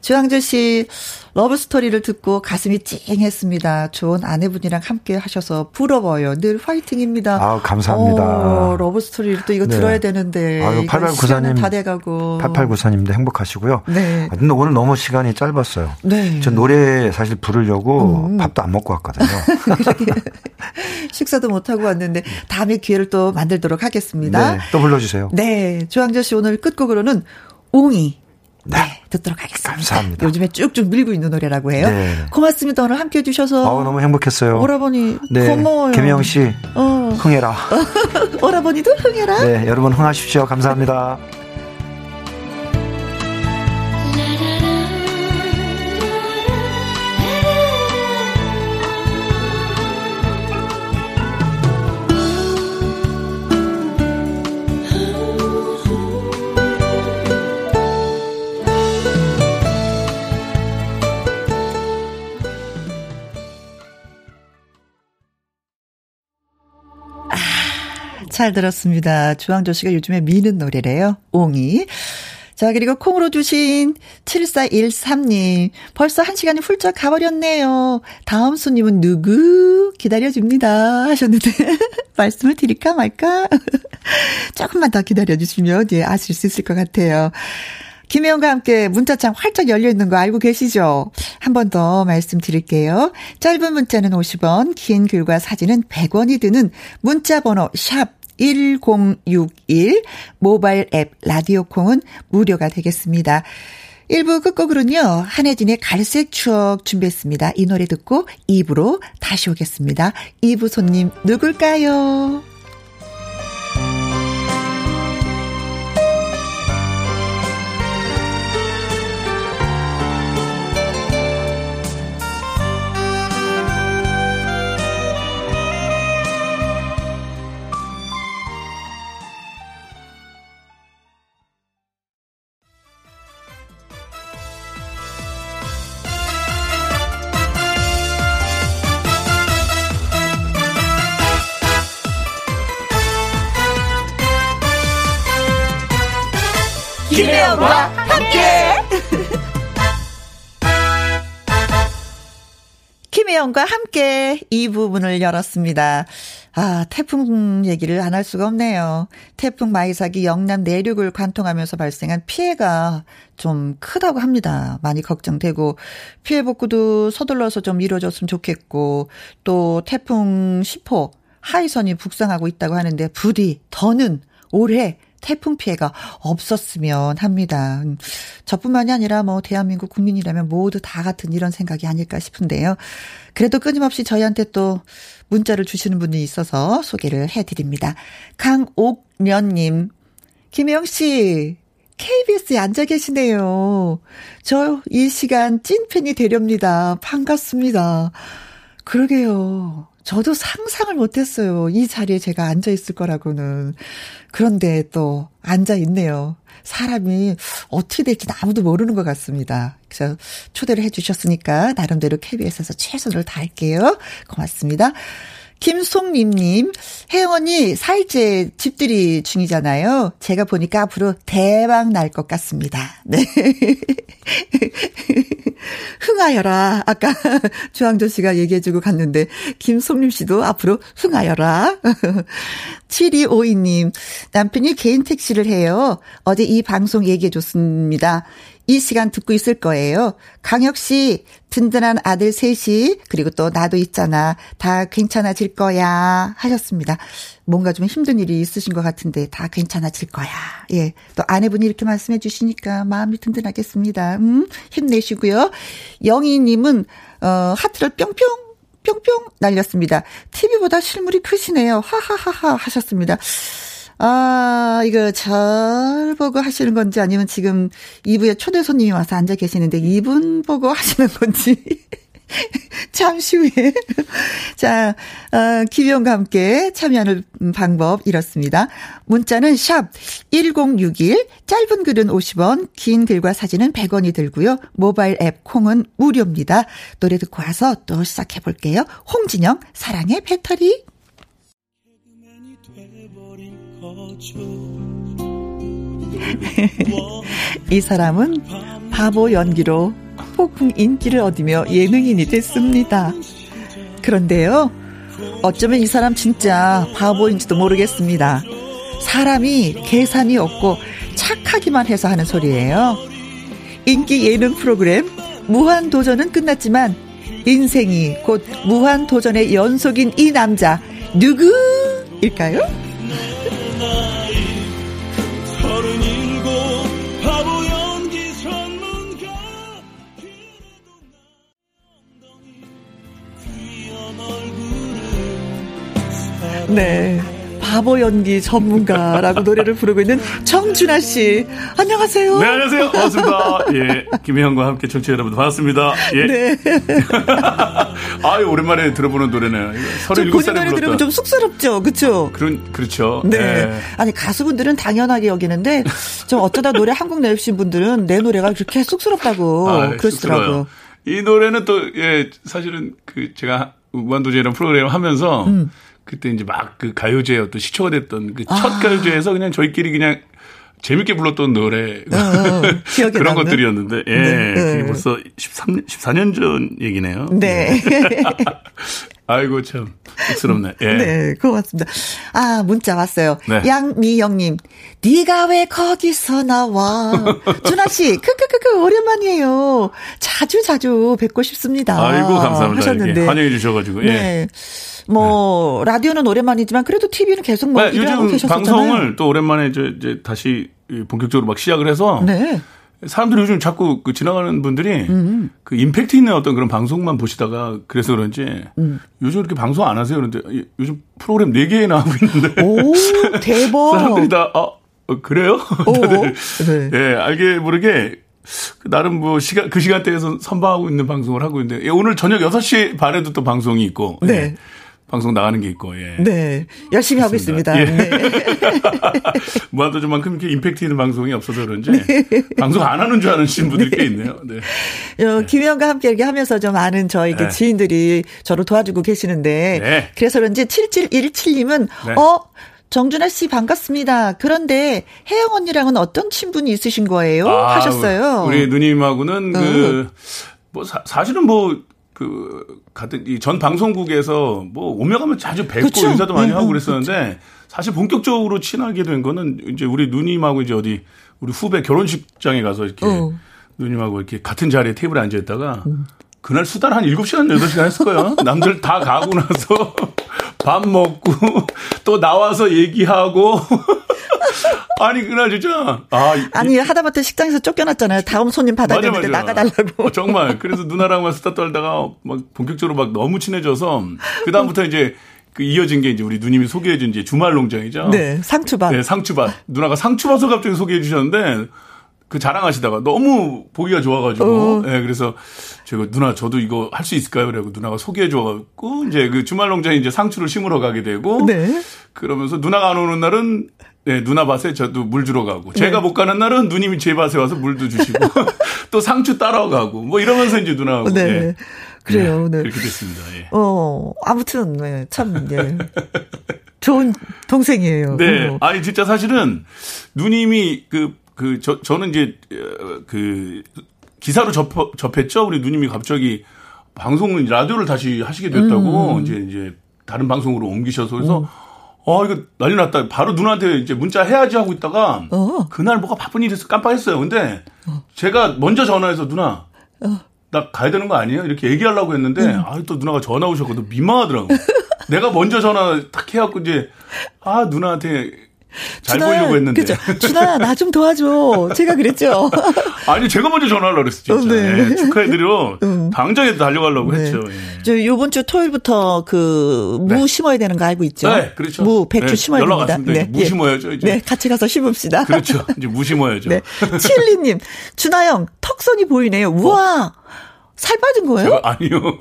주황조 씨, 러브스토리를 듣고 가슴이 찡했습니다. 좋은 아내분이랑 함께 하셔서 부러워요. 늘 화이팅입니다. 아 감사합니다. 어, 러브스토리를 또 이거 네. 들어야 되는데. 아유, 8894님. 다 돼가고. 8894님도 행복하시고요. 네. 근데 오늘 너무 시간이 짧았어요. 네. 저 노래 사실 부르려고 음. 밥도 안 먹고 왔거든요. 식사도 못하고 왔는데 다음에 기회를 또 만들도록 하겠습니다. 네. 또 불러주세요. 네. 조항조 씨 오늘 끝곡으로는 옹이 네. 네. 듣도록 하겠습니다. 감사합니다. 요즘에 쭉쭉 밀고 있는 노래라고 해요. 네. 고맙습니다. 오늘 함께 해주셔서. 어, 너무 행복했어요. 오라버니. 네. 고마워요. 김혜영 씨. 어. 흥해라. 오라버니도 흥해라. 네. 여러분 흥하십시오. 감사합니다. 잘 들었습니다. 주황조 씨가 요즘에 미는 노래래요. 옹이. 자, 그리고 콩으로 주신 7413님. 벌써 한 시간이 훌쩍 가버렸네요. 다음 손님은 누구? 기다려줍니다. 하셨는데, 말씀을 드릴까 말까? 조금만 더 기다려주시면, 예, 아실 수 있을 것 같아요. 김혜영과 함께 문자창 활짝 열려 있는 거 알고 계시죠? 한 번 더 말씀드릴게요. 짧은 문자는 50원, 긴 글과 사진은 100원이 드는 문자 번호 샵 1061 모바일 앱 라디오 콩은 무료가 되겠습니다. 1부 끝곡으로는요, 한혜진의 갈색 추억 준비했습니다. 이 노래 듣고 2부로 다시 오겠습니다. 2부 손님 누굴까요? 김혜영과 함께. 김혜영과 함께 이 부분을 열었습니다. 아, 태풍 얘기를 안 할 수가 없네요. 태풍 마이삭이 영남 내륙을 관통하면서 발생한 피해가 좀 크다고 합니다. 많이 걱정되고 피해 복구도 서둘러서 좀 이루어졌으면 좋겠고 또 태풍 10호 하이선이 북상하고 있다고 하는데 부디 더는 올해 태풍 피해가 없었으면 합니다. 저뿐만이 아니라 뭐 대한민국 국민이라면 모두 다 같은 이런 생각이 아닐까 싶은데요. 그래도 끊임없이 저희한테 또 문자를 주시는 분이 있어서 소개를 해드립니다. 강옥련님, 김영 씨, KBS에 앉아 계시네요. 저 이 시간 찐팬이 되렵니다. 반갑습니다. 그러게요. 저도 상상을 못했어요. 이 자리에 제가 앉아 있을 거라고는. 그런데 또 앉아 있네요. 사람이 어떻게 될지 아무도 모르는 것 같습니다. 그래서 초대를 해주셨으니까 나름대로 KBS에서 최선을 다할게요. 고맙습니다. 김송림님, 언니, 4일째 집들이 중이잖아요. 제가 보니까 앞으로 대박 날 것 같습니다. 네. 흥하여라. 아까 주황조 씨가 얘기해주고 갔는데, 김송림 씨도 앞으로 흥하여라. 7252님, 남편이 개인 택시를 해요. 어제 이 방송 얘기해줬습니다. 이 시간 듣고 있을 거예요. 강혁 씨, 든든한 아들 셋이, 그리고 또 나도 있잖아. 다 괜찮아질 거야. 하셨습니다. 뭔가 좀 힘든 일이 있으신 것 같은데 다 괜찮아질 거야. 예. 또 아내분이 이렇게 말씀해 주시니까 마음이 든든하겠습니다. 음, 힘내시고요. 영희님은, 어, 하트를 뿅뿅 뿅뿅 날렸습니다. TV보다 실물이 크시네요. 하하하하 하셨습니다. 아, 이거 잘 보고 하시는 건지 아니면 지금 2부에 초대 손님이 와서 앉아 계시는데 이분 보고 하시는 건지. 잠시 후에. 자, 어, 김희영과 함께 참여하는 방법 이렇습니다. 문자는 샵 1061, 짧은 글은 50원, 긴 글과 사진은 100원이 들고요. 모바일 앱 콩은 무료입니다. 노래 듣고 와서 또 시작해 볼게요. 홍진영, 사랑의 배터리. 이 사람은 바보 연기로 폭풍 인기를 얻으며 예능인이 됐습니다. 그런데요, 어쩌면 이 사람 진짜 바보인지도 모르겠습니다. 사람이 계산이 없고 착하기만 해서 하는 소리예요. 인기 예능 프로그램 무한도전은 끝났지만 인생이 곧 무한도전의 연속인 이 남자 누구일까요? 네. 바보 연기 전문가라고 노래를 부르고 있는 정준하 씨. 안녕하세요. 네, 안녕하세요. 반갑습니다. 예. 김혜영과 함께 청취자 여러분 반갑습니다. 예. 네. 아유, 오랜만에 들어보는 노래네요. 37살에 본인 노래 들으면 좀 쑥스럽죠. 그쵸? 그런, 그렇죠. 네. 네. 아니, 가수분들은 당연하게 여기는데 좀 어쩌다 노래 한국 내신 분들은 내 노래가 그렇게 쑥스럽다고 아, 그러시더라고요. 이 노래는 또, 예, 사실은 그 제가 무한도전이라는 프로그램을 하면서 음. 그때 이제 막 그 가요제 어떤 시초가 됐던 그첫 아. 가요제에서 그냥 저희끼리 그냥 재밌게 불렀던 노래 어, 어, 그런 남는? 것들이었는데 예 네, 네. 그게 벌써 13 14년 전 얘기네요. 네. 아이고 참 쑥스럽네. 예. 네, 고맙습니다. 아 문자 왔어요. 네. 양미영님, 네가 왜 거기서 나와? 준하 씨, 크크크크 오랜만이에요. 자주 자주 뵙고 싶습니다. 아이고 감사합니다. 하셨는데 환영해 주셔가지고. 예. 네. 뭐 네. 라디오는 오랜만이지만 그래도 TV는 계속 뭐 네, 요즘 방송을 또 오랜만에 이제, 이제 다시 본격적으로 막 시작을 해서 네. 사람들이 요즘 자꾸 그 지나가는 분들이 음. 그 임팩트 있는 어떤 그런 방송만 보시다가 그래서 그런지 음. 요즘 이렇게 방송 안 하세요. 그런데 요즘 프로그램 4개 나오고 있는데. 오, 대박. 사람들이 다, 아, 어, 그래요? 다들. 네. 예, 알게 모르게 그 나름 뭐 시간, 그 시간대에서 선방하고 있는 방송을 하고 있는데 예, 오늘 저녁 6시 반에도 또 방송이 있고. 네. 예. 방송 나가는 게 있고, 예. 네. 열심히 하고 있습니다. 예. 네. 무한도전만큼 이렇게 임팩트 있는 방송이 없어서 그런지 네. 방송 안 하는 줄 아는 분들이 네. 꽤 있네요. 네. 어, 김희영과 함께 이렇게 하면서 좀 아는 저희 네. 지인들이 저를 도와주고 계시는데 네. 그래서 그런지 7717님은 어 정준하 씨 반갑습니다. 그런데 혜영 언니랑은 어떤 친분이 있으신 거예요? 아, 하셨어요. 우리 누님하고는 어. 그뭐 사실은 뭐 그 같은 이 전 방송국에서 뭐 오며 가면 자주 뵙고 그쵸? 인사도 많이 음, 하고 음, 그랬었는데. 사실 본격적으로 친하게 된 거는 이제 우리 누님하고 이제 어디 우리 후배 결혼식장에 가서 이렇게 어. 누님하고 이렇게 같은 자리에 테이블에 앉아 있다가 음. 그날 수다를 한 7시간, 8시간 했을 거예요. 남들 다 가고 나서 밥 먹고 또 나와서 얘기하고 아니 그날 진짜 아 아니 하다못해 식당에서 쫓겨났잖아요. 다음 손님 받아야 되는데. 나가달라고. 어, 정말 그래서 누나랑만 수다 떨다가 막 본격적으로 막 너무 친해져서 그 다음부터 이제 그 이어진 게 이제 우리 누님이 소개해준 이제 주말 농장이죠. 네, 상추밭. 네, 상추밭. 누나가 상추밭을 갑자기 소개해 주셨는데 그 자랑하시다가 너무 보기가 좋아가지고, 어. 네, 그래서 제가 누나 저도 이거 할 수 있을까요? 그래고 누나가 소개해줘가지고 이제 그 주말 농장에 이제 상추를 심으러 가게 되고, 네. 그러면서 누나가 안 오는 날은 네, 누나 밭에 저도 물 주러 가고, 제가 네. 못 가는 날은 누님이 제 밭에 와서 물도 주시고, 또 상추 따라가고, 뭐 이러면서 이제 누나하고. 네. 네. 그래요. 네. 그렇게 됐습니다. 예. 어, 아무튼, 네, 참, 예. 좋은 동생이에요. 네. 어. 아니, 진짜 사실은 누님이 그, 그, 저, 저는 이제, 어, 그, 기사로 접, 접했죠. 우리 누님이 갑자기 방송을, 라디오를 다시 하시게 됐다고, 음. 이제, 이제, 다른 방송으로 옮기셔서, 그래서, 음. 어, 이거 난리 났다. 바로 누나한테 이제 문자 해야지 하고 있다가, 어. 그날 뭐가 바쁜 일이 있어서 깜빡했어요. 근데, 어. 제가 먼저 전화해서 누나, 어. 나 가야 되는 거 아니에요? 이렇게 얘기하려고 했는데, 음. 아, 또 누나가 전화 오셨거든. 민망하더라고. 내가 먼저 전화 탁 해갖고 이제, 아, 누나한테 잘 준아, 보이려고 했는데. 그죠. 준아, 나 좀 도와줘. 제가 그랬죠. 아니, 제가 먼저 전화하려고 그랬어, 진짜. 네. 네, 축하해드려. 음. 당장에 달려가려고 네. 했죠. 예. 저 요번 주 토요일부터 그, 무 네. 심어야 되는 거 알고 있죠? 네, 그렇죠. 무, 배추 네, 심어야 연락 됩니다. 네. 무 심어야죠, 이제. 네, 같이 가서 심읍시다. 그렇죠. 이제 무 심어야죠. 네. 칠리님, 준아 형, 턱선이 보이네요. 우와! 어? 살 빠진 거예요? 아니요.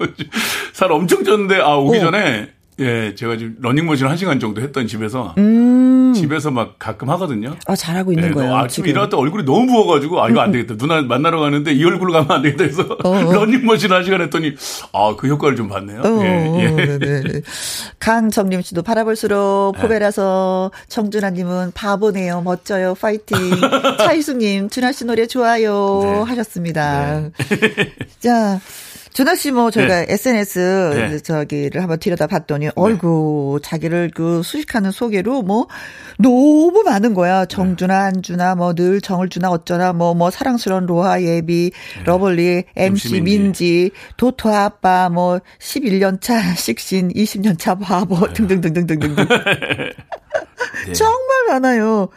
살 엄청 쪘는데, 아, 오기 어. 전에 예, 제가 지금 러닝머신 한 시간 정도 했던 집에서 음. 집에서 막 가끔 하거든요. 아 잘하고 있는 예, 거예요. 아침에 일어날 때 얼굴이 너무 부어가지고 아 이거 안 되겠다. 누나 만나러 가는데 이 얼굴로 가면 안 되겠다 해서 어, 어. 러닝머신 한 시간 했더니 아 그 효과를 좀 봤네요. 어, 예, 예. 네, 네, 네. 강정림 씨도 바라볼수록 포베라서 정준하님은 바보네요. 멋져요. 파이팅. 차이수님 준하 씨 노래 좋아요 네. 하셨습니다. 네. 자. 준하 씨 뭐 저희가 네. SNS 네. 저기를 한번 들여다 봤더니 네. 어이구 자기를 그 수식하는 소개로 뭐 너무 많은 거야. 정준하, 안준하 뭐 늘 정을 주나 어쩌나 뭐뭐 뭐 사랑스러운 로하 예비, 네. Lovely, MC 민지, 도토 아빠 뭐 11년 차 식신, 20년 차 바보 등등등등등등. 네. 정말 많아요.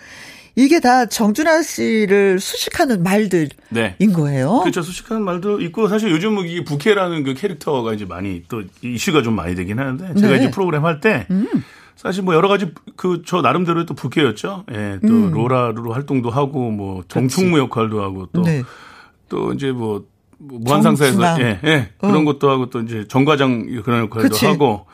이게 다 정준하 씨를 수식하는 말들인 네. 거예요. 그렇죠. 수식하는 말도 있고 사실 요즘 이 부캐라는 그 캐릭터가 이제 많이 또 이슈가 좀 많이 되긴 하는데 제가 네. 이제 프로그램 할때 음. 사실 뭐 여러 가지 그 저 나름대로 또 부캐였죠. 예, 또 음. 로라로 활동도 하고 뭐 정총무 역할도 하고 또또 네. 또 이제 뭐, 뭐 무한상사에서 예, 예, 그런 어. 것도 하고 또 이제 정과장 그런 역할도 그치. 하고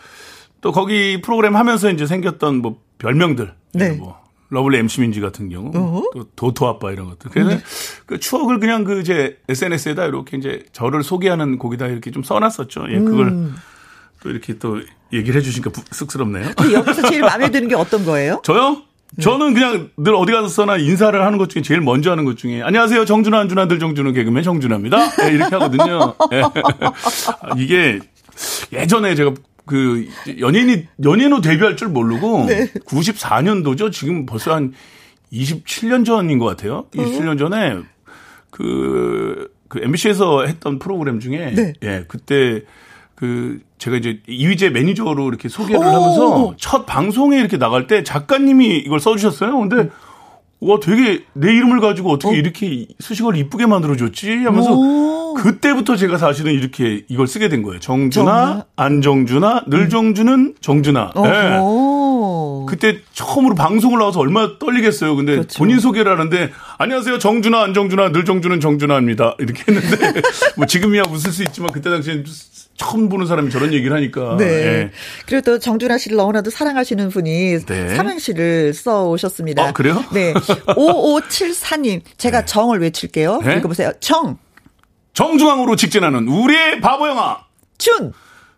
또 거기 프로그램 하면서 이제 생겼던 뭐 별명들 네. 뭐 lovely MC 민지 같은 경우 어허? 또 도토 아빠 이런 것들. 그래서 네. 그 추억을 그냥 그 이제 SNS에다 이렇게 이제 저를 소개하는 거기다 이렇게 좀 써놨었죠. 예, 그걸 음. 또 이렇게 또 얘기를 해주시니까 쑥스럽네요. 여기서 제일 마음에 드는 게 어떤 거예요? 저요? 네. 저는 그냥 늘 어디 가서나 인사를 하는 것 중에 제일 먼저 하는 것 중에 안녕하세요 정준하 안준하들 정준호 개그맨 정준하입니다. 네, 이렇게 하거든요. 네. 이게 예전에 제가 그 연예인이 연예인으로 데뷔할 줄 모르고 네. 94년도죠. 지금 벌써 한 27년 전인 것 같아요. 27년 전에 그, 그 MBC에서 했던 프로그램 중에 네. 예, 그때 그 제가 이제 이휘재 매니저로 이렇게 소개를 하면서 첫 방송에 이렇게 나갈 때 작가님이 이걸 써주셨어요. 근데 와, 되게 내 이름을 가지고 어떻게 어? 이렇게 수식어를 이쁘게 만들어줬지? 하면서 오. 그때부터 제가 사실은 이렇게 이걸 쓰게 된 거예요. 정준아, 정말? 안정준아, 늘정준은 정준아. 네. 그때 처음으로 방송을 나와서 얼마나 떨리겠어요. 근데 그렇죠. 본인 소개를 하는데 안녕하세요. 정준아, 안정준아, 늘정준은 정준아입니다. 이렇게 했는데 뭐 지금이야 웃을 수 있지만 그때 당시엔 처음 보는 사람이 저런 얘기를 하니까. 네. 네. 그리고 또 정준하 씨를 너무나도 사랑하시는 분이 네. 삼행시를 써 오셨습니다. 아, 그래요? 네. 5574님. 제가 네. 정을 외칠게요. 네? 읽어보세요. 정. 정중앙으로 직진하는 우리의 바보 영화. 준.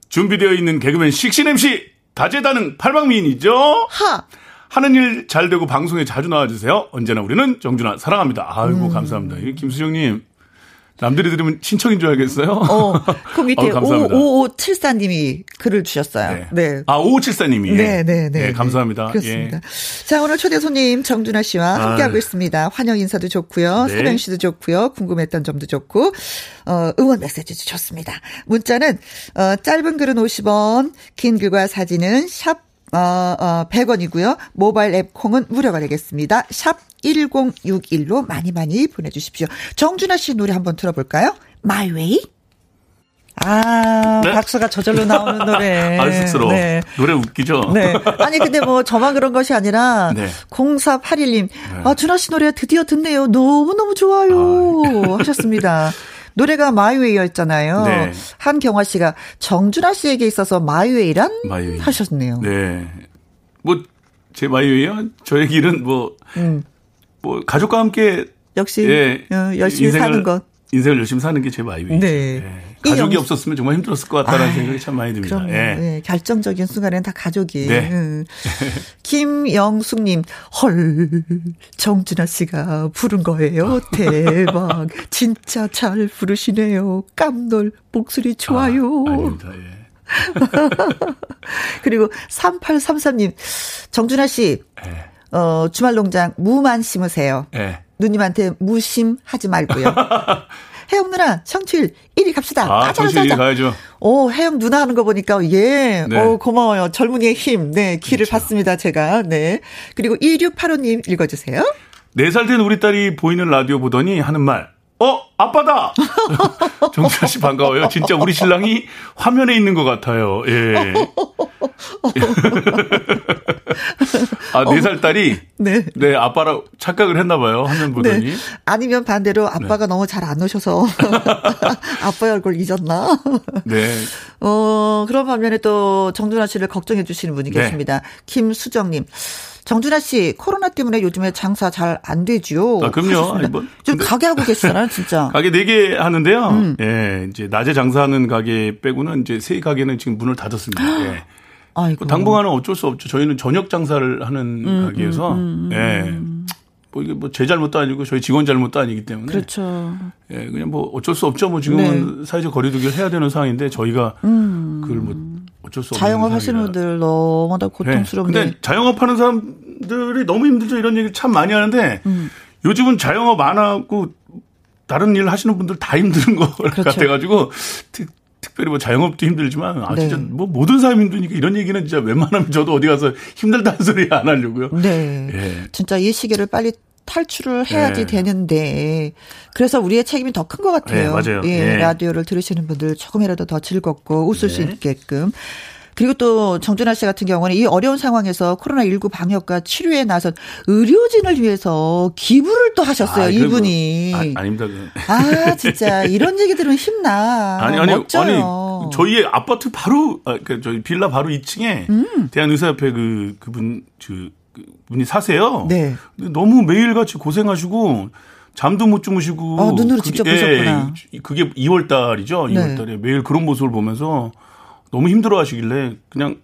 준비되어 있는 개그맨 식신 MC. 다재다능 팔방미인이죠. 하. 하는 일 잘 되고 방송에 자주 나와주세요. 언제나 우리는 정준하 사랑합니다. 아이고, 음. 감사합니다. 김수정님. 남들이 들으면 친척인 줄 알겠어요? 어, 그 밑에 어, 5574님이 글을 주셨어요. 네. 네. 아, 5574님이. 네, 네, 네. 네 감사합니다. 그렇습니다. 예. 자, 오늘 초대 손님 정준하 씨와 아. 함께하고 있습니다. 환영 인사도 좋고요. 네. 사명 씨도 좋고요. 궁금했던 점도 좋고, 어, 응원 메시지도 좋습니다. 문자는, 어, 짧은 글은 50원, 긴 글과 사진은 샵 어, 어, 100원이고요. 모바일 앱 콩은 무료가 되겠습니다. 샵 1061로 많이 많이 보내주십시오. 정준하 씨 노래 한번 들어볼까요? My Way. 아, 네? 박수가 저절로 나오는 노래. 아, 쑥스러워. 네. 노래 웃기죠? 네. 아니, 근데 뭐 저만 그런 것이 아니라, 네. 0481님, 네. 아, 준하 씨 노래 드디어 듣네요. 너무너무 좋아요. 아, 하셨습니다. 노래가 My Way였잖아요. 네. 한경화 씨가 정준하 씨에게 있어서 my way란 my way. 하셨네요. 네. 뭐 제 my way요? 저의 길은 뭐, 음. 뭐 가족과 함께 역시 예, 어, 열심히 사는 것. 인생을 열심히 사는 게 제 my way죠. 네. 예. 가족이 영... 없었으면 정말 힘들었을 것 같다는 생각이 참 많이 듭니다. 그럼, 예. 네, 결정적인 순간에는 다 가족이. 네. 음. 김영숙님, 헐, 정준하 씨가 부른 거예요. 대박. 진짜 잘 부르시네요. 깜놀, 목소리 좋아요. 아, 아닙니다. 예. 그리고 3833님, 정준하 씨, 예. 어, 주말 농장 무만 심으세요. 예. 누님한테 무심하지 말고요. 혜영 누나 청취율 1위 갑시다. 아, 청취율 1위 가야죠. 오, 혜영 누나 하는 거 보니까 예. 네. 오, 고마워요. 젊은이의 힘. 네, 기를 그렇죠. 받습니다, 제가. 네. 그리고 2685님 읽어 주세요. 4살 된 우리 딸이 보이는 라디오 보더니 하는 말. 어, 아빠다! 정수아 씨 반가워요. 진짜 우리 신랑이 화면에 있는 것 같아요. 예. 아, 네살 딸이? 네. 네, 아빠라 착각을 했나봐요. 화면 보더니. 네. 아니면 반대로 아빠가 네. 너무 잘 안 오셔서 아빠의 얼굴 잊었나? 네. 어, 그런 반면에 또 정준하 씨를 걱정해 주시는 분이 네. 계십니다. 김수정님. 정준하 씨 코로나 때문에 요즘에 장사 잘 안 되지요. 아, 그럼요. 아니, 뭐, 좀 가게 하고 계시잖아요, 진짜. 가게 4개 하는데요. 음. 예, 이제 낮에 장사하는 가게 빼고는 이제 세 가게는 지금 문을 닫았습니다. 예. 아이고. 당분간은 어쩔 수 없죠. 저희는 저녁 장사를 하는 음, 가게에서 음, 음, 예. 뭐 이게 뭐 제 잘못도 아니고 저희 직원 잘못도 아니기 때문에 그렇죠. 예, 그냥 뭐 어쩔 수 없죠. 뭐 지금은 네. 사회적 거리두기를 해야 되는 상황인데 저희가 음. 그걸 뭐 어쩔 수 없는 자영업 하시는 분들 너무나 고통스러운데. 네. 근데 자영업 하는 사람들이 너무 힘들죠. 이런 얘기 참 많이 하는데 음. 요즘은 자영업 안 하고 다른 일 하시는 분들 다 힘든 것 그렇죠. 같아가지고 특, 특별히 뭐 자영업도 힘들지만 아 진짜 네. 뭐 모든 사람이 힘드니까 이런 얘기는 진짜 웬만하면 저도 어디 가서 힘들다는 소리 안 하려고요. 네. 예. 진짜 이 시기를 빨리 탈출을 해야지 네. 되는데 그래서 우리의 책임이 더 큰 것 같아요. 네, 맞아요. 예, 네. 라디오를 들으시는 분들 조금이라도 더 즐겁고 웃을 수 네. 있게끔. 그리고 또 정준하 씨 같은 경우는 이 어려운 상황에서 코로나19 방역과 치료에 나선 의료진을 위해서 기부를 또 하셨어요, 아, 이분이. 아, 닙니다 아, 진짜 이런 얘기 들으면 힘나. 아니, 아니, 멋져요. 아니, 저희 아파트 바로, 아, 그, 저희 빌라 바로 2층에 음. 대한의사협회 그, 그분, 그, 분이 사세요. 네. 너무 매일같이 고생하시고 잠도 못 주무시고 어, 눈으로 그게, 직접 보셨구나. 예, 그게 2월 달이죠. 2월 달에 매일 그런 모습을 보면서 너무 힘들어 하시길래 그냥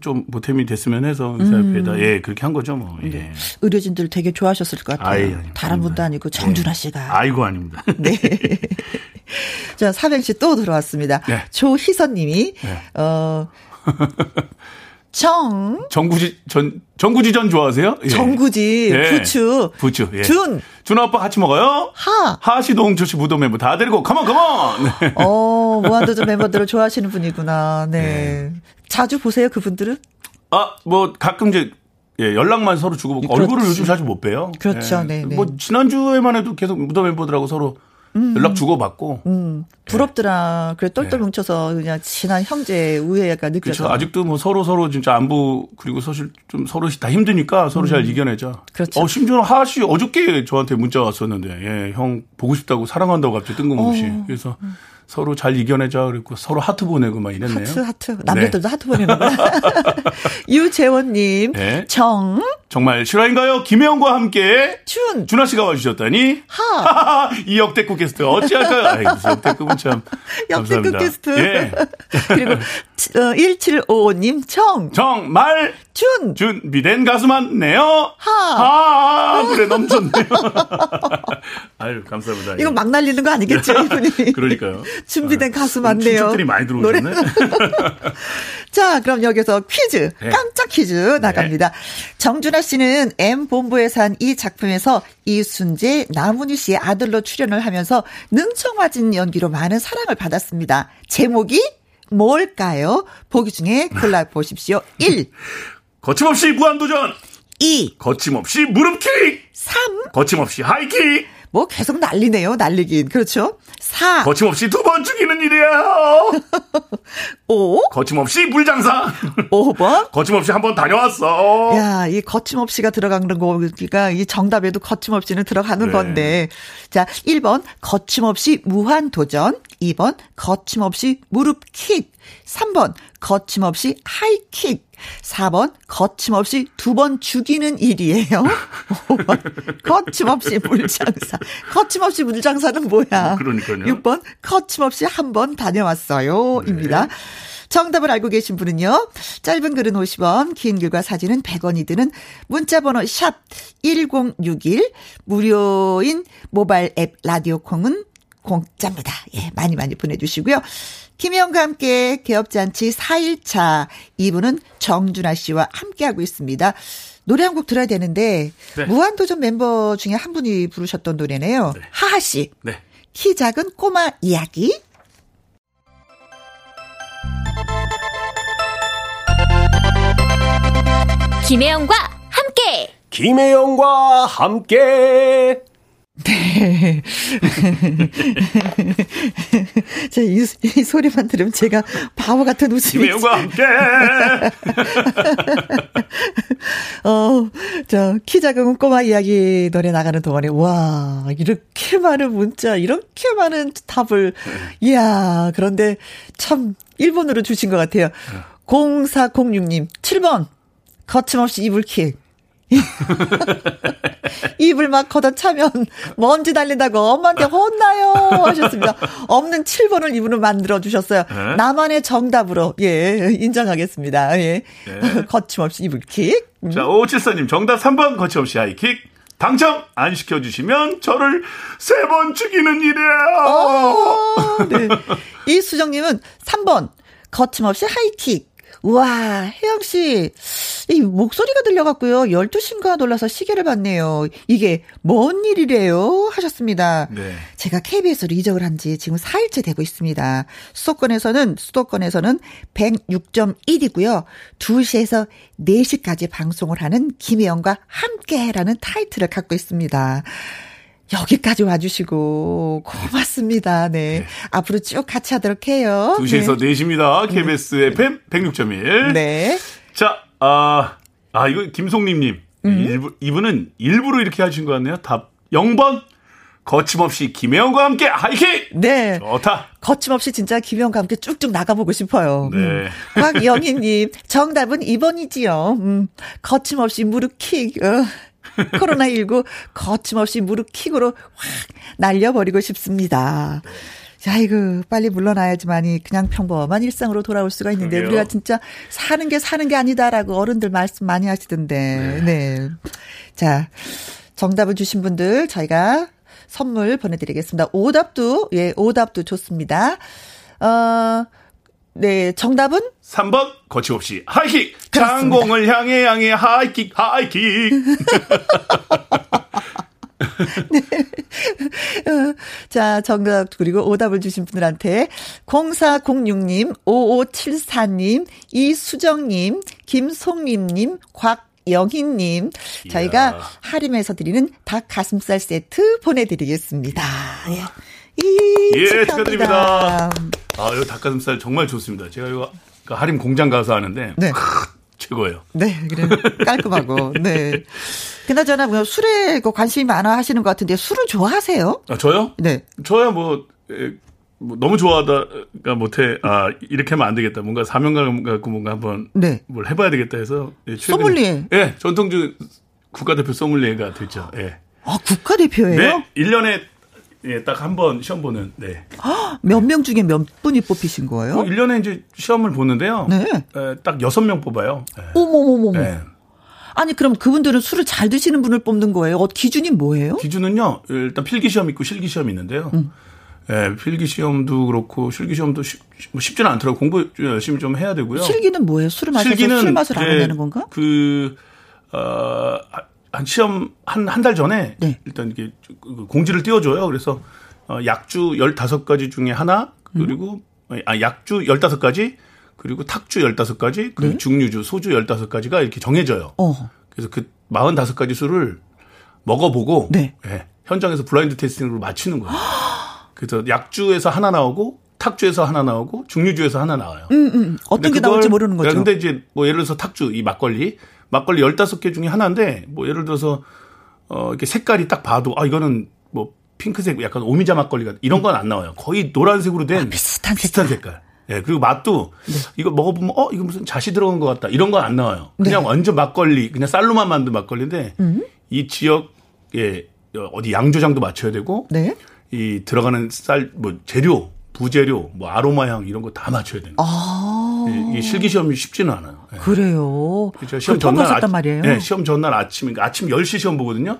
좀 보탬이 됐으면 해서 의사협회에다 음. 예 그렇게 한 거죠 뭐. 예. 네. 의료진들 되게 좋아하셨을 것 같아요. 아이, 다른 분도 아니고 정준하 씨가. 네. 아이고 아닙니다. 네. 자 사병씨 또 들어왔습니다. 네. 조희선님이 네. 어 정. 정구지, 전, 정구지 전 좋아하세요? 예. 정구지, 예. 부추. 부추, 예. 준. 준 아빠 같이 먹어요? 하. 하시동 조씨 무도 멤버 다 데리고, 컴온, 컴온! 네. 어, 무한도전 멤버들을 좋아하시는 분이구나. 네. 네. 자주 보세요, 그분들은? 아, 뭐, 가끔 이제, 예, 연락만 서로 주고받고 그렇지. 얼굴을 요즘 자주 못 봬요. 그렇죠. 예. 네, 네. 뭐 지난주에만 해도 계속 무덤 멤버들하고 서로 음. 연락 주고받고. 음. 부럽더라. 그래 똘똘 네. 뭉쳐서 그냥 친한 형제 우애가 느껴져. 그렇죠. 아직도 뭐 서로 서로 진짜 안부 그리고 사실 좀 서로 다 힘드니까 서로 음. 잘 이겨내자. 그렇죠. 어 심지어 하하 씨 어저께 저한테 문자 왔었는데 예, 형 보고 싶다고 사랑한다고 갑자기 뜬금없이. 어. 그래서 음. 서로 잘 이겨내자 그랬고 서로 하트 보내고 막 이랬네요. 하트 하트 남자들도 네. 하트 보내는 거야. 유재원 님 네. 정 정말 실화인가요? 김혜영과 함께 준 준하 씨가 와주셨다니 하. 이 역대급 게스트 어찌할까요? 아이, 역대급은 참 역대급 게스트. 예. 그리고 어, 1755님 정 정말 준 준비된 가수 많네요. 하. 하. 그래 좋네요. 아유 감사합니다. 이거 막 날리는 거 아니겠죠 이분이? 그러니까요. 준비된 아, 가수 많네요. 춤들이 많이 들어오셨네. 자, 그럼 여기서 퀴즈, 네. 깜짝 퀴즈 나갑니다. 네. 정준하 씨는 M 본부에 산 이 작품에서 이순재, 나문희 씨의 아들로 출연을 하면서 능청맞은 연기로 많은 사랑을 받았습니다. 제목이 뭘까요? 보기 중에 골라 보십시오. 1. 거침없이 무한도전. 2. 거침없이 무릎킥. 3. 거침없이 하이킥. 뭐 계속 난리네요. 난리긴. 그렇죠. 4. 거침없이 두 번 죽이는 일이야. 5. 거침없이 물장사. 5번. 거침없이 한 번 다녀왔어. 야, 이 거침없이가 들어가는 거가 이 정답에도 거침없이는 들어가는 네. 건데. 자, 1번 거침없이 무한 도전. 2번 거침없이 무릎 킥. 3번 거침없이 하이킥. 4번 거침없이 두 번 죽이는 일이에요. 5번 거침없이 물장사. 거침없이 물장사는 뭐야? 그러니까요. 6번 거침없이 한 번 다녀왔어요. 네. 입니다. 정답을 알고 계신 분은요. 짧은 글은 50원, 긴 글과 사진은 100원이 드는 문자 번호 샵 1061, 무료인 모바일 앱 라디오 콩은 공짜입니다. 예, 많이 많이 보내주시고요. 김혜영과 함께 개업잔치 4일차 2부는 정준하 씨와 함께하고 있습니다. 노래 한 곡 들어야 되는데 네. 무한도전 멤버 중에 한 분이 부르셨던 노래네요. 네. 하하 씨. 네. 키 작은 꼬마 이야기. 김혜영과 함께. 김혜영과 함께. 네. 자, 이, 이, 소리만 들으면 제가 바보 같은 웃음이. 김혜영과 함께! 어, 저, 키 작은 꼬마 이야기 노래 나가는 동안에, 와, 이렇게 많은 문자, 이렇게 많은 답을, 이야, 그런데 참, 1번으로 주신 것 같아요. 0406님, 7번, 거침없이 이불킥. 입을 막 걷어차면 먼지 달린다고 엄마한테 혼나요 하셨습니다. 없는 7번을 이분은 만들어 주셨어요. 네? 나만의 정답으로 예 인정하겠습니다. 예 네. 거침없이 이불킥. 음. 자 5574님 정답 3번 거침없이 하이킥. 당첨 안 시켜주시면 저를 세 번 죽이는 일이에요. 어, 네. 이수정님은 3번 거침없이 하이킥. 우와, 혜영 씨, 이 목소리가 들려갖고요. 12시인가 놀라서 시계를 봤네요. 이게 뭔 일이래요? 하셨습니다. 네. 제가 KBS로 이적을 한 지 지금 4일째 되고 있습니다. 수도권에서는, 수도권에서는 106.1이고요. 2시에서 4시까지 방송을 하는 김혜영과 함께라는 타이틀을 갖고 있습니다. 여기까지 와주시고 고맙습니다. 네. 네. 앞으로 쭉 같이 하도록 해요. 2시에서 네. 4시입니다. KBS 네. FM 106.1. 네. 자, 아, 아 이거 김송림님. 음. 일부, 이분은 일부러 이렇게 하신 것 같네요. 답 0번. 거침없이 김혜영과 함께 하이킹! 네. 좋다. 거침없이 진짜 김혜영과 함께 쭉쭉 나가보고 싶어요. 네. 음. 곽영희님, 정답은 2번이지요. 음, 거침없이 무릎 킥. 어. 코로나19 거침없이 무릎 킥으로 확 날려버리고 싶습니다. 자, 이거 빨리 물러나야지만이 그냥 평범한 일상으로 돌아올 수가 있는데 그래요? 우리가 진짜 사는 게 사는 게 아니다라고 어른들 말씀 많이 하시던데. 네. 네. 자, 정답을 주신 분들 저희가 선물 보내드리겠습니다. 오답도 예, 오답도 좋습니다. 어. 네, 정답은? 3번, 거침없이 하이킥! 그렇습니다. 장공을 향해 향해 하이킥, 하이킥! 네. 어, 자, 정답, 그리고 오답을 주신 분들한테 0406님, 5574님, 이수정님, 김송림님, 곽 박영희님, 저희가 하림에서 드리는 닭 가슴살 세트 보내드리겠습니다. 예. 예, 축하드립니다. 아, 이 닭가슴살 정말 좋습니다. 제가 이거 그 하림 공장 가서 하는데 네. 최고예요. 네, 그래 깔끔하고. 네. 그나저나 뭐 술에 그 관심이 많아 하시는 것 같은데 술을 좋아하세요? 아, 저요? 네. 저야 뭐, 에, 뭐 너무 좋아하다가 못해 아 이렇게 하면 안 되겠다 뭔가 사명감 갖고 뭔가 한번 네. 뭘 해봐야 되겠다 해서 예, 소믈리에 예 전통주 국가대표 소믈리에가 됐죠 예. 아 국가대표예요? 네 1년에 예, 딱 한 번 시험 보는, 네. 몇 명 중에 몇 분이 뽑히신 거예요? 뭐 1년에 이제 시험을 보는데요. 네. 에, 딱 6명 뽑아요. 네. 어머머머머. 네. 아니, 그럼 그분들은 술을 잘 드시는 분을 뽑는 거예요? 어, 기준이 뭐예요? 기준은요, 일단 필기 시험 있고 실기 시험 있는데요. 음. 예, 필기 시험도 그렇고 실기 시험도 쉽, 뭐 쉽지는 않더라고 공부 열심히 좀 해야 되고요. 실기는 뭐예요? 술을 마셔서 실기는 술 맛을 알아내는 건가? 그, 어, 한 시험 한 한 달 전에 네. 일단 이게 그 공지를 띄워줘요. 그래서 어, 약주 15가지 중에 하나 그리고 음. 아 약주 15가지 그리고 탁주 15가지 그리고 네? 중류주 소주 15가지가 이렇게 정해져요. 어. 그래서 그 45가지 술을 먹어보고 네. 네. 현장에서 블라인드 테스팅으로 맞추는 거예요. 그래서 약주에서 하나 나오고 탁주에서 하나 나오고 중류주에서 하나 나와요. 음, 음. 어떤 게 나올지 모르는 거죠. 근데 이제 뭐 예를 들어서 탁주 이 막걸리 막걸리 15개 중에 하나인데 뭐 예를 들어서 어 이렇게 색깔이 딱 봐도 아 이거는 뭐 핑크색 약간 오미자 막걸리가 이런 건 안 나와요. 거의 노란색으로 된 아, 비슷한, 비슷한 색깔. 예, 네, 그리고 맛도 네. 이거 먹어보면 어 이거 무슨 자시 들어간 것 같다 이런 건 안 나와요. 그냥 네. 완전 막걸리 그냥 쌀로만 만든 막걸리인데 음? 이 지역에 어디 양조장도 맞춰야 되고 네? 이 들어가는 쌀 뭐 재료 부재료, 뭐 아로마향 이런 거 다 맞춰야 되는 거예요. 아. 이 실기 시험이 쉽지는 않아요. 네. 그래요. 그렇죠. 시험 전날 아, 말이에요. 네, 시험 전날 아침 그러니까 아침 10시 시험 보거든요.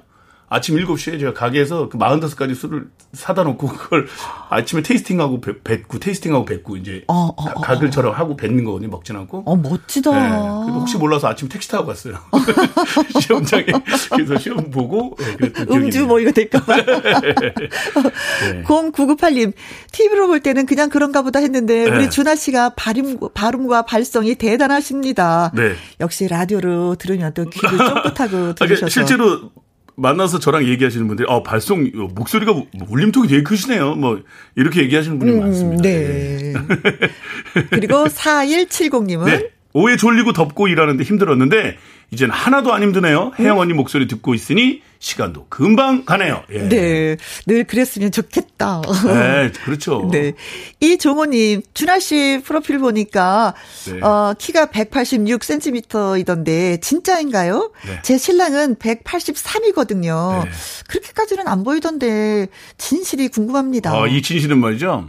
아침 7시에 제가 가게에서 그 45가지 술을 사다 놓고 그걸 아침에 테이스팅하고 뱉고 테이스팅하고 뱉고 이제 어, 어, 어, 가글처럼 하고 뱉는 거거든요. 먹진 않고. 어, 멋지다. 네. 그리고 혹시 몰라서 아침 택시 타고 갔어요. 시험장에. 그래서 시험 보고 네, 음주 뭐 이거 될까 봐. 네. 0998님, TV로 볼 때는 그냥 그런가 보다 했는데 우리 네. 준하 씨가 발음, 발음과 발성이 대단하십니다. 네. 역시 라디오로 들으면 또 귀를 쫑긋하고 들으셔서. 실제로 만나서 저랑 얘기하시는 분들이 어 발성 목소리가 울림통이 되게 크시네요. 뭐 이렇게 얘기하시는 분이 음, 많습니다. 네. 네. 그리고 4170님은 네. 오해 졸리고 덥고 일하는데 힘들었는데 이젠 하나도 안 힘드네요. 혜영 언니 목소리 듣고 있으니 시간도 금방 가네요. 예. 네. 늘 그랬으면 좋겠다. 네, 그렇죠. 네. 이종호님, 준하 씨 프로필 보니까, 네. 어, 키가 186cm이던데, 진짜인가요? 네. 제 신랑은 183이거든요. 네. 그렇게까지는 안 보이던데, 진실이 궁금합니다. 어, 이 진실은 말이죠.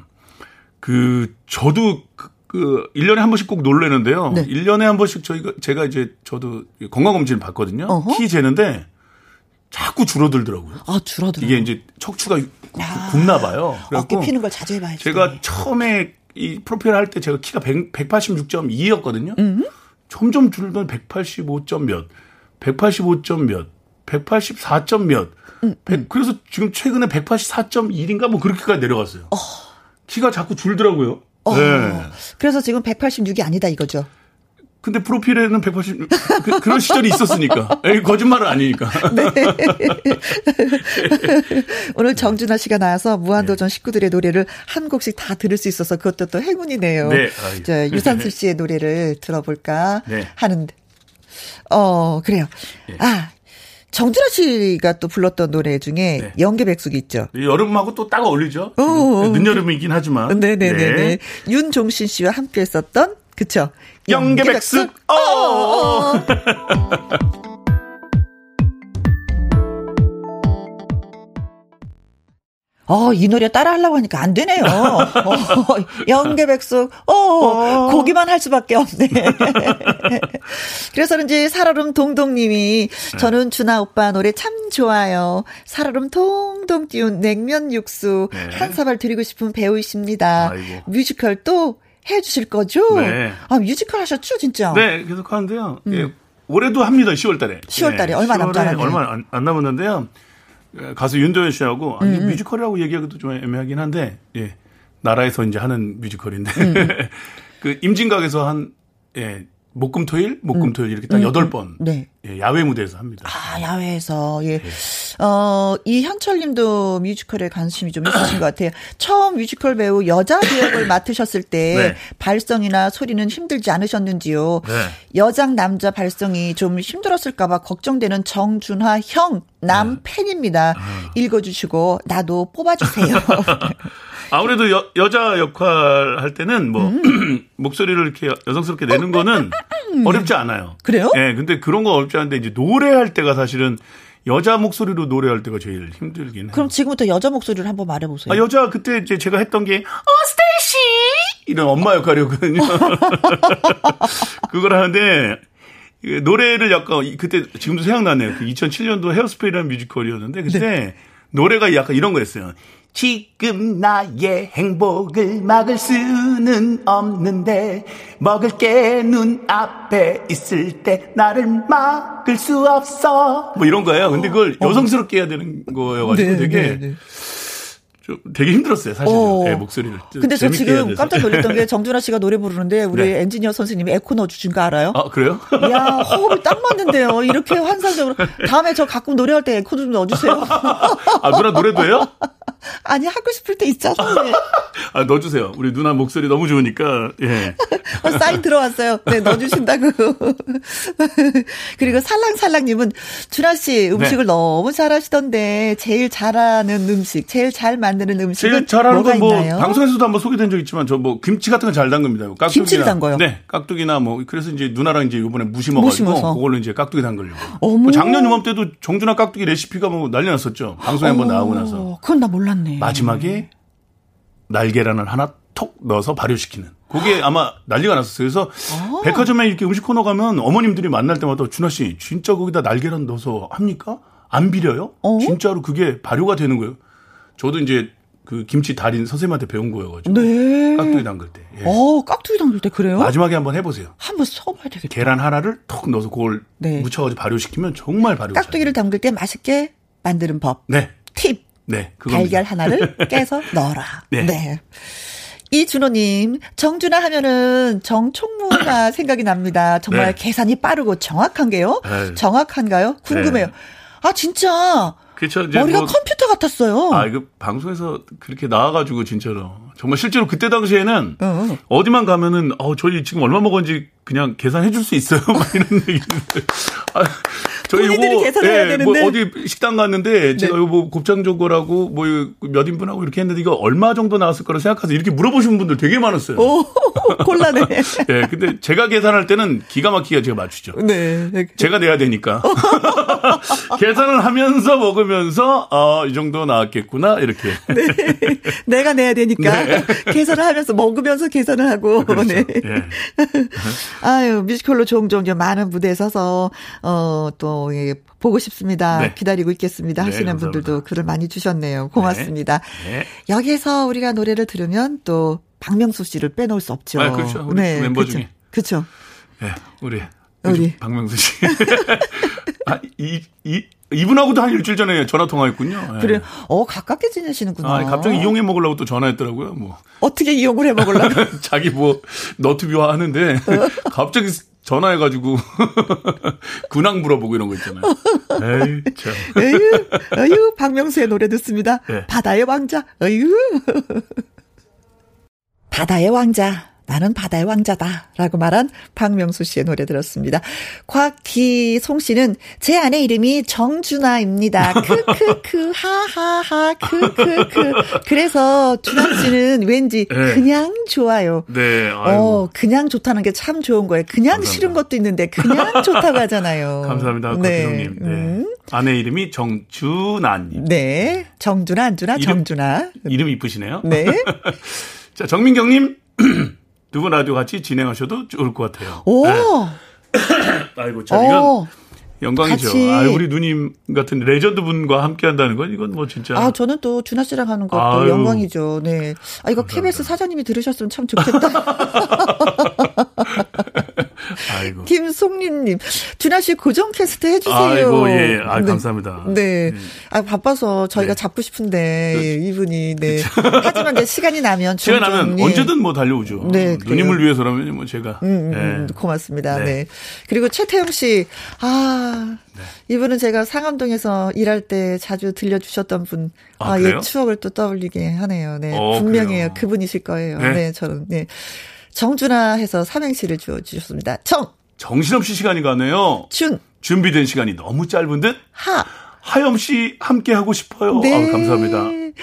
그, 저도 그, 그 1년에 한 번씩 꼭 놀래는데요. 네. 1년에 한 번씩 저희가 제가 이제 저도 건강 검진을 받거든요. 어허? 키 재는데 자꾸 줄어들더라고요. 아, 줄어들어. 이게 이제 척추가 굽나 봐요. 어깨 피는 걸 자주 해 봐야지. 제가 처음에 이 프로필 할 때 제가 키가 1 186.2였거든요. 음? 점점 줄던 185점 몇, 185점 몇, 184점 몇. 음, 음. 그래서 지금 최근에 184.1인가 뭐 그렇게까지 내려갔어요. 어. 키가 자꾸 줄더라고요. 어. 네. 그래서 지금 186이 아니다 이거죠. 근데 프로필에는 180 그, 그런 시절이 있었으니까. 에이, 거짓말은 아니니까. 네. 오늘 정준하 씨가 나와서 무한도전 네. 식구들의 노래를 한 곡씩 다 들을 수 있어서 그것도 또 행운이네요. 네. 자, 유산슬 씨의 노래를 들어볼까 네. 하는데. 어, 그래요. 네. 아, 정준하 씨가 또 불렀던 노래 중에 네. 연계백숙이 있죠. 여름하고 또 딱 어울리죠. 늦여름이긴 하지만. 네네네. 네. 윤종신 씨와 함께 했었던 그쵸. 연계백숙. 어. 어. 어, 이 노래 따라 하려고 하니까 안 되네요. 어, 연계백숙, 어, 어, 고기만 할 수밖에 없네. 그래서 그런지 살얼음 동동님이 네. 저는 준아 오빠 노래 참 좋아요. 살얼음 동동 띄운 냉면 육수 네. 한 사발 드리고 싶은 배우이십니다. 아이고. 뮤지컬 또 해주실 거죠? 네. 아, 뮤지컬 하셨죠, 진짜? 네, 계속 하는데요. 음. 예, 올해도 합니다, 10월 달에. 10월 달에. 네, 얼마 남지 않았네요. 얼마 안, 안 남았는데요. 가수 윤도현 씨하고 아, 음, 음. 뮤지컬이라고 얘기하기도 좀 애매하긴 한데 예 나라에서 이제 하는 뮤지컬인데 음. 그 임진각에서 한 예. 목금토일, 목금토일 이렇게 딱 음, 여덟 음, 번 네. 예, 야외 무대에서 합니다. 아 야외에서 예. 네. 어 이현철님도 뮤지컬에 관심이 좀 있으신 것 같아요. 처음 뮤지컬 배우 여자 배역을 맡으셨을 때 네. 발성이나 소리는 힘들지 않으셨는지요? 네. 여장 남자 발성이 좀 힘들었을까봐 걱정되는 정준하 형남 네. 팬입니다. 아. 읽어주시고 나도 뽑아주세요. 아무래도 여, 여자 역할 할 때는 뭐 음. 목소리를 이렇게 여성스럽게 내는 거는 어렵지 않아요. 그래요? 예, 네, 근데 그런 거 어렵지 않은데 이제 노래할 때가 사실은 여자 목소리로 노래할 때가 제일 힘들긴 해요. 그럼 지금부터 여자 목소리를 한번 말해보세요. 아, 여자 그때 이제 제가 했던 게, 어, 스테이시! 이런 엄마 역할이었거든요. 그걸 하는데, 노래를 약간, 그때 지금도 생각나네요. 그 2007년도 헤어스프레이라는 뮤지컬이었는데, 그때 네. 노래가 약간 이런 거였어요. 지금 나의 행복을 막을 수는 없는데 먹을 게 눈앞에 있을 때 나를 막을 수 없어 뭐 이런 거예요. 근데 그걸 어. 여성스럽게 해야 되는 거여가지고 네, 되게 네, 네. 좀 되게 힘들었어요, 사실. 어. 네, 목소리를. 근데 저 지금 깜짝 놀랐던 게 정준하 씨가 노래 부르는데 우리 네. 엔지니어 선생님이 에코 넣어 주신 거 알아요? 아, 그래요? 야, 호흡이 딱 맞는데요. 이렇게 환상적으로. 다음에 저 가끔 노래할 때 에코 좀 넣어 주세요. 아, 누나 노래도 해요? 아니, 하고 싶을 때 있잖아요. 아, 넣어 주세요. 우리 누나 목소리 너무 좋으니까. 예. 어, 사인 들어왔어요. 네, 넣어 주신다고. 그리고 살랑살랑 님은 준하 씨 음식을 네. 너무 잘하시던데 제일 잘하는 음식, 제일 잘 만. 만드는 음식은 제일 잘하는 건 뭐 방송에서도 한번 소개된 적 있지만 저 뭐 김치 같은 거잘 담급니다. 깍두기나, 김치를 담궈요. 네, 깍두기나 뭐 그래서 이제 누나랑 이제 이번에 무심어 가지고 그걸로 이제 깍두기 담그려고. 뭐 작년 이맘때도 정준하 깍두기 레시피가 뭐 난리 났었죠. 방송에 한번 나오고 나서. 그건 나 몰 랐네. 마지막에 날계란을 하나 톡 넣어서 발효시키는. 그게 아마 난리가 났었어요. 그래서 아. 백화점에 이렇게 음식 코너 가면 어머님들이 만날 때마다 준하 씨 진짜 거기다 날계란 넣어서 합니까? 안 비려요? 어? 진짜로 그게 발효가 되는 거예요. 저도 이제 그 김치 달인 선생님한테 배운 거여가지고. 네. 깍두기 담글 때. 예. 어, 깍두기 담글 때 그래요? 마지막에 한번 해보세요. 한번 써봐야 되겠다. 계란 하나를 톡 넣어서 그걸 네. 묻혀가지고 발효시키면 정말 발효. 깍두기를 잘. 담글 때 맛있게 만드는 법. 네. 팁. 네. 달걀 하나를 깨서 넣어라. 네. 네. 이준호님, 정준하 하면은 정총무가 생각이 납니다. 정말 네. 계산이 빠르고 정확한 게요? 네. 정확한가요? 궁금해요. 네. 아, 진짜. 그렇죠. 머리가 뭐, 컴퓨터 같았어요. 아, 이거 방송에서 그렇게 나와가지고 진짜로 정말 실제로 그때 당시에는 어. 어디만 가면은 어 저희 지금 얼마 먹었는지 그냥 계산해 줄 수 있어요. 막 이런 얘기인데. 아, 저희 이거 계산해야 예, 뭐 되는데. 뭐 어디 식당 갔는데 제가 네. 이거 뭐 곱창 족거라고 뭐 몇 인분하고 이렇게 했는데 이거 얼마 정도 나왔을 거라 생각해서 이렇게 물어보시는 분들 되게 많았어요. 오, 곤란해. 예, 근데 제가 계산할 때는 기가 막히게 제가 맞추죠. 네. 제가 내야 되니까. 계산을 하면서 먹으면서 어, 이 정도 나왔겠구나 이렇게. 네. 내가 내야 되니까 네. 계산을 하면서 먹으면서 계산을 하고. 그렇죠. 네. 예. 아유, 뮤지컬로 종종 많은 무대에 서서, 어, 또, 예, 보고 싶습니다. 네. 기다리고 있겠습니다. 네, 하시는 네, 분들도 글을 많이 주셨네요. 고맙습니다. 네. 네. 여기서 우리가 노래를 들으면 또 박명수 씨를 빼놓을 수 없죠. 아, 그렇죠. 네, 멤버 그렇죠. 중에. 그렇죠. 네, 우리. 우리. 박명수 씨. 아, 이, 이, 이분하고도 한 일주일 전에 전화 통화했군요. 예. 그래. 어, 가깝게 지내시는구나. 아, 갑자기 이용해 먹으려고 또 전화했더라고요. 뭐. 어떻게 이용을 해 먹으려고? 자기 뭐 너튜브화 하는데 갑자기 전화해가지고 근황 물어보고 이런 거 있잖아요. 에이, 참. 에휴, 에휴, 박명수의 노래 듣습니다. 네. 바다의 왕자. 에휴. 바다의 왕자. 나는 바다의 왕자다. 라고 말한 박명수 씨의 노래 들었습니다. 곽기송 씨는 제 아내 이름이 정준하입니다. 크크크, 하하하, 크크크. 그래서 준하 씨는 왠지 네. 그냥 좋아요. 네. 아이고. 어, 그냥 좋다는 게 참 좋은 거예요. 그냥 감사합니다. 싫은 것도 있는데 그냥 좋다고 하잖아요. 감사합니다. 네. 곽기송님. 네. 음. 아내 이름이 정준하님. 네. 정준하, 안준하, 정준하. 이름 이쁘시네요. 네. 자, 정민경님. 두 분 라디오 같이 진행하셔도 좋을 것 같아요. 오. 네. 아이고 참 이건 영광이죠. 아, 우리 누님 같은 레전드 분과 함께 한다는 건 이건 뭐 진짜. 아, 저는 또 준하 씨랑 하는 것도 아유. 영광이죠. 네. 아, 이거. KBS 사장님이 들으셨으면 참 좋겠다. 아이고. 김송림님, 준하 씨 고정 게스트 해주세요. 아이고, 예. 아, 네. 감사합니다. 네. 네. 아, 바빠서 저희가 네. 잡고 싶은데, 그, 이분이, 네. 하지만 이제 시간이 나면. 시간 나면 예. 언제든 뭐 달려오죠. 네. 누님을 위해서라면 뭐 제가. 음, 음, 음 네. 고맙습니다. 네. 네. 그리고 최태영 씨, 아, 네. 이분은 제가 상암동에서 일할 때 자주 들려주셨던 분. 아, 아 예, 추억을 또 떠올리게 하네요. 네. 어, 분명해요. 그분이실 거예요. 네. 네, 저는, 네. 정준하 해서 삼행시를 주어주셨습니다. 정! 정신없이 시간이 가네요. 준! 준비된 시간이 너무 짧은 듯? 하! 하염 씨 함께 하고 싶어요. 네. 아, 감사합니다.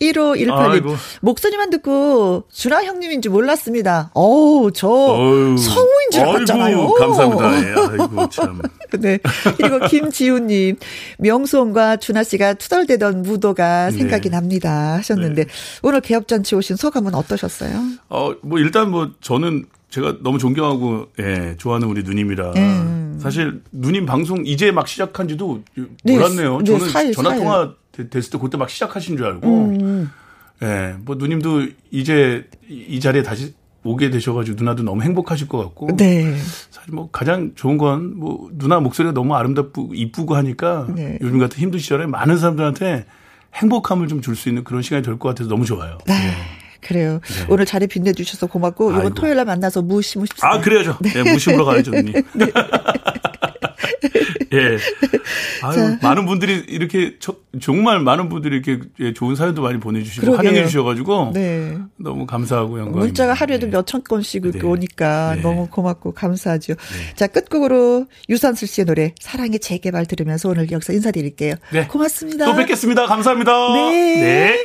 1518님. 목소리만 듣고 준하 형님인 줄 몰랐습니다. 어우, 저 어휴. 성우인 줄 알았잖아요. 감사합니다. 예, 아이고, 참. 네. 그리고 김지훈 님. 명수홍과 준하 씨가 투덜대던 무도가 네. 생각이 네. 납니다. 하셨는데 네. 오늘 개업 잔치 오신 소감은 어떠셨어요? 어, 뭐 일단 뭐 저는 제가 너무 존경하고 예, 좋아하는 우리 누님이라 음. 사실 누님 방송 이제 막 시작한 지도 네, 몰랐네요. 네, 저는 사일, 전화 통화 됐을 때 그때 막 시작하신 줄 알고 음. 예, 뭐 누님도 이제 이 자리에 다시 오게 되셔가지고 누나도 너무 행복하실 것 같고. 네. 사실 뭐 가장 좋은 건 뭐 누나 목소리가 너무 아름답고 이쁘고 하니까 네. 요즘 같은 힘든 시절에 많은 사람들한테 행복함을 좀 줄 수 있는 그런 시간이 될 것 같아서 너무 좋아요. 네. 네. 그래요. 네. 오늘 자리 빛내주셔서 고맙고 이번 토요일 날 만나서 무심무 싶습니다. 아 그래야죠. 네. 네, 무심으로 가야죠, 누님. 네. 예. 아유, 자. 많은 분들이 이렇게 저, 정말 많은 분들이 이렇게 예, 좋은 사연도 많이 보내주시고 환영해 주셔가지고 네. 너무 감사하고 영광. 문자가 하루에도 네. 몇천 건씩 네. 오니까 네. 너무 고맙고 감사하죠. 네. 자 끝곡으로 유산슬 씨의 노래 사랑의 재개발 들으면서 오늘 여기서 인사드릴게요. 네. 고맙습니다. 또 뵙겠습니다. 감사합니다. 네.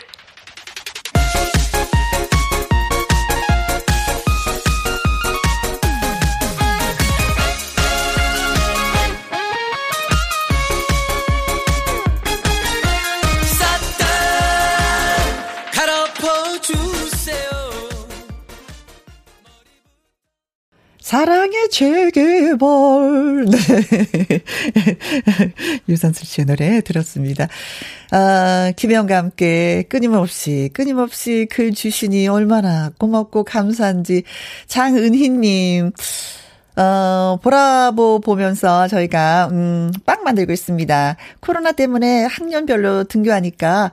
사랑의 재개발. 네. 유산슬 씨의 노래 들었습니다. 아, 김영과 함께 끊임없이, 끊임없이 글 주시니 얼마나 고맙고 감사한지. 장은희님. 어, 보라보 보면서 저희가, 음, 빵 만들고 있습니다. 코로나 때문에 학년별로 등교하니까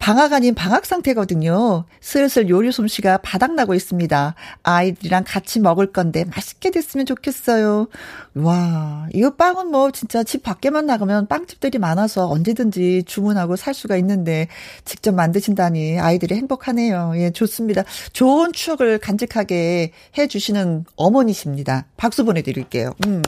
방학 아닌 방학 상태거든요. 슬슬 요리 솜씨가 바닥나고 있습니다. 아이들이랑 같이 먹을 건데 맛있게 됐으면 좋겠어요. 와, 이거 빵은 뭐 진짜 집 밖에만 나가면 빵집들이 많아서 언제든지 주문하고 살 수가 있는데 직접 만드신다니 아이들이 행복하네요. 예, 좋습니다. 좋은 추억을 간직하게 해주시는 어머니십니다. 박수 보내드릴게요. 음.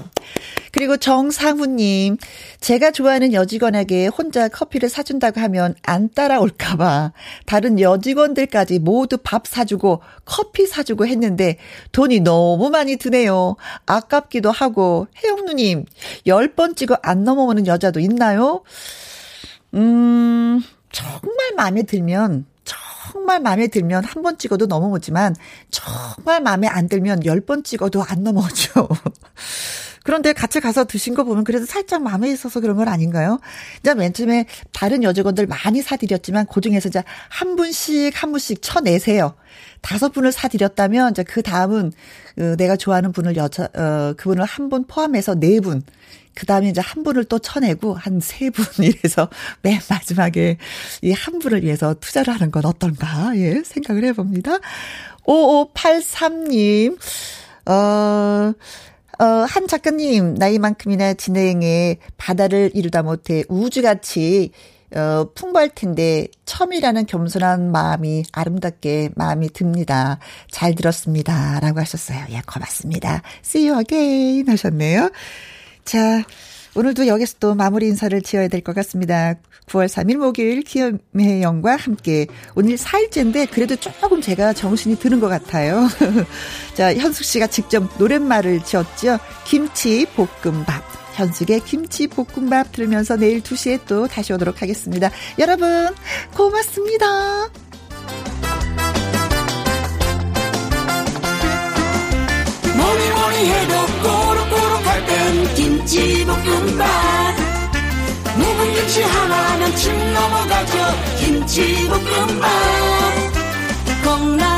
그리고 정상훈님, 제가 좋아하는 여직원에게 혼자 커피를 사준다고 하면 안 따라올까 봐 다른 여직원들까지 모두 밥 사주고 커피 사주고 했는데 돈이 너무 많이 드네요. 아깝기도 하고, 혜영 누님, 10번 찍어 안 넘어오는 여자도 있나요? 음, 정말 마음에 들면, 정말 마음에 들면 한 번 찍어도 넘어오지만, 정말 마음에 안 들면 10번 찍어도 안 넘어오죠. 그런데 같이 가서 드신 거 보면 그래도 살짝 마음에 있어서 그런 건 아닌가요? 이제 맨 처음에 다른 여직원들 많이 사드렸지만 그 중에서 이제 한 분씩 한 분씩 쳐내세요. 다섯 분을 사드렸다면 이제 그 다음은 어, 내가 좋아하는 분을 여자 어 그분을 한 분 포함해서 네 분. 그 다음에 이제 한 분을 또 쳐내고 한 세 분 이래서 맨 마지막에 이 한 분을 위해서 투자를 하는 건 어떤가, 예, 생각을 해봅니다. 5583님, 어, 어, 한 작가님, 나이만큼이나 진행에 바다를 이루다 못해 우주같이 어, 풍부할 텐데, 첨이라는 겸손한 마음이 아름답게 마음이 듭니다. 잘 들었습니다. 라고 하셨어요. 예, 고맙습니다. See you again 하셨네요. 자, 오늘도 여기서 또 마무리 인사를 지어야 될 것 같습니다. 9월 3일 목요일 기염의 영과 함께 오늘 4일째인데 그래도 조금 제가 정신이 드는 것 같아요. 자, 현숙 씨가 직접 노랫말을 지었죠. 김치 볶음밥. 현숙의 김치 볶음밥 들으면서 내일 2시에 또 다시 오도록 하겠습니다. 여러분, 고맙습니다. 뭐니 뭐니 해도 꼬록꼬록 할 땐 김치볶음밥. 묵은 김치 하나면 침 넘어가죠. 김치볶음밥. 콩나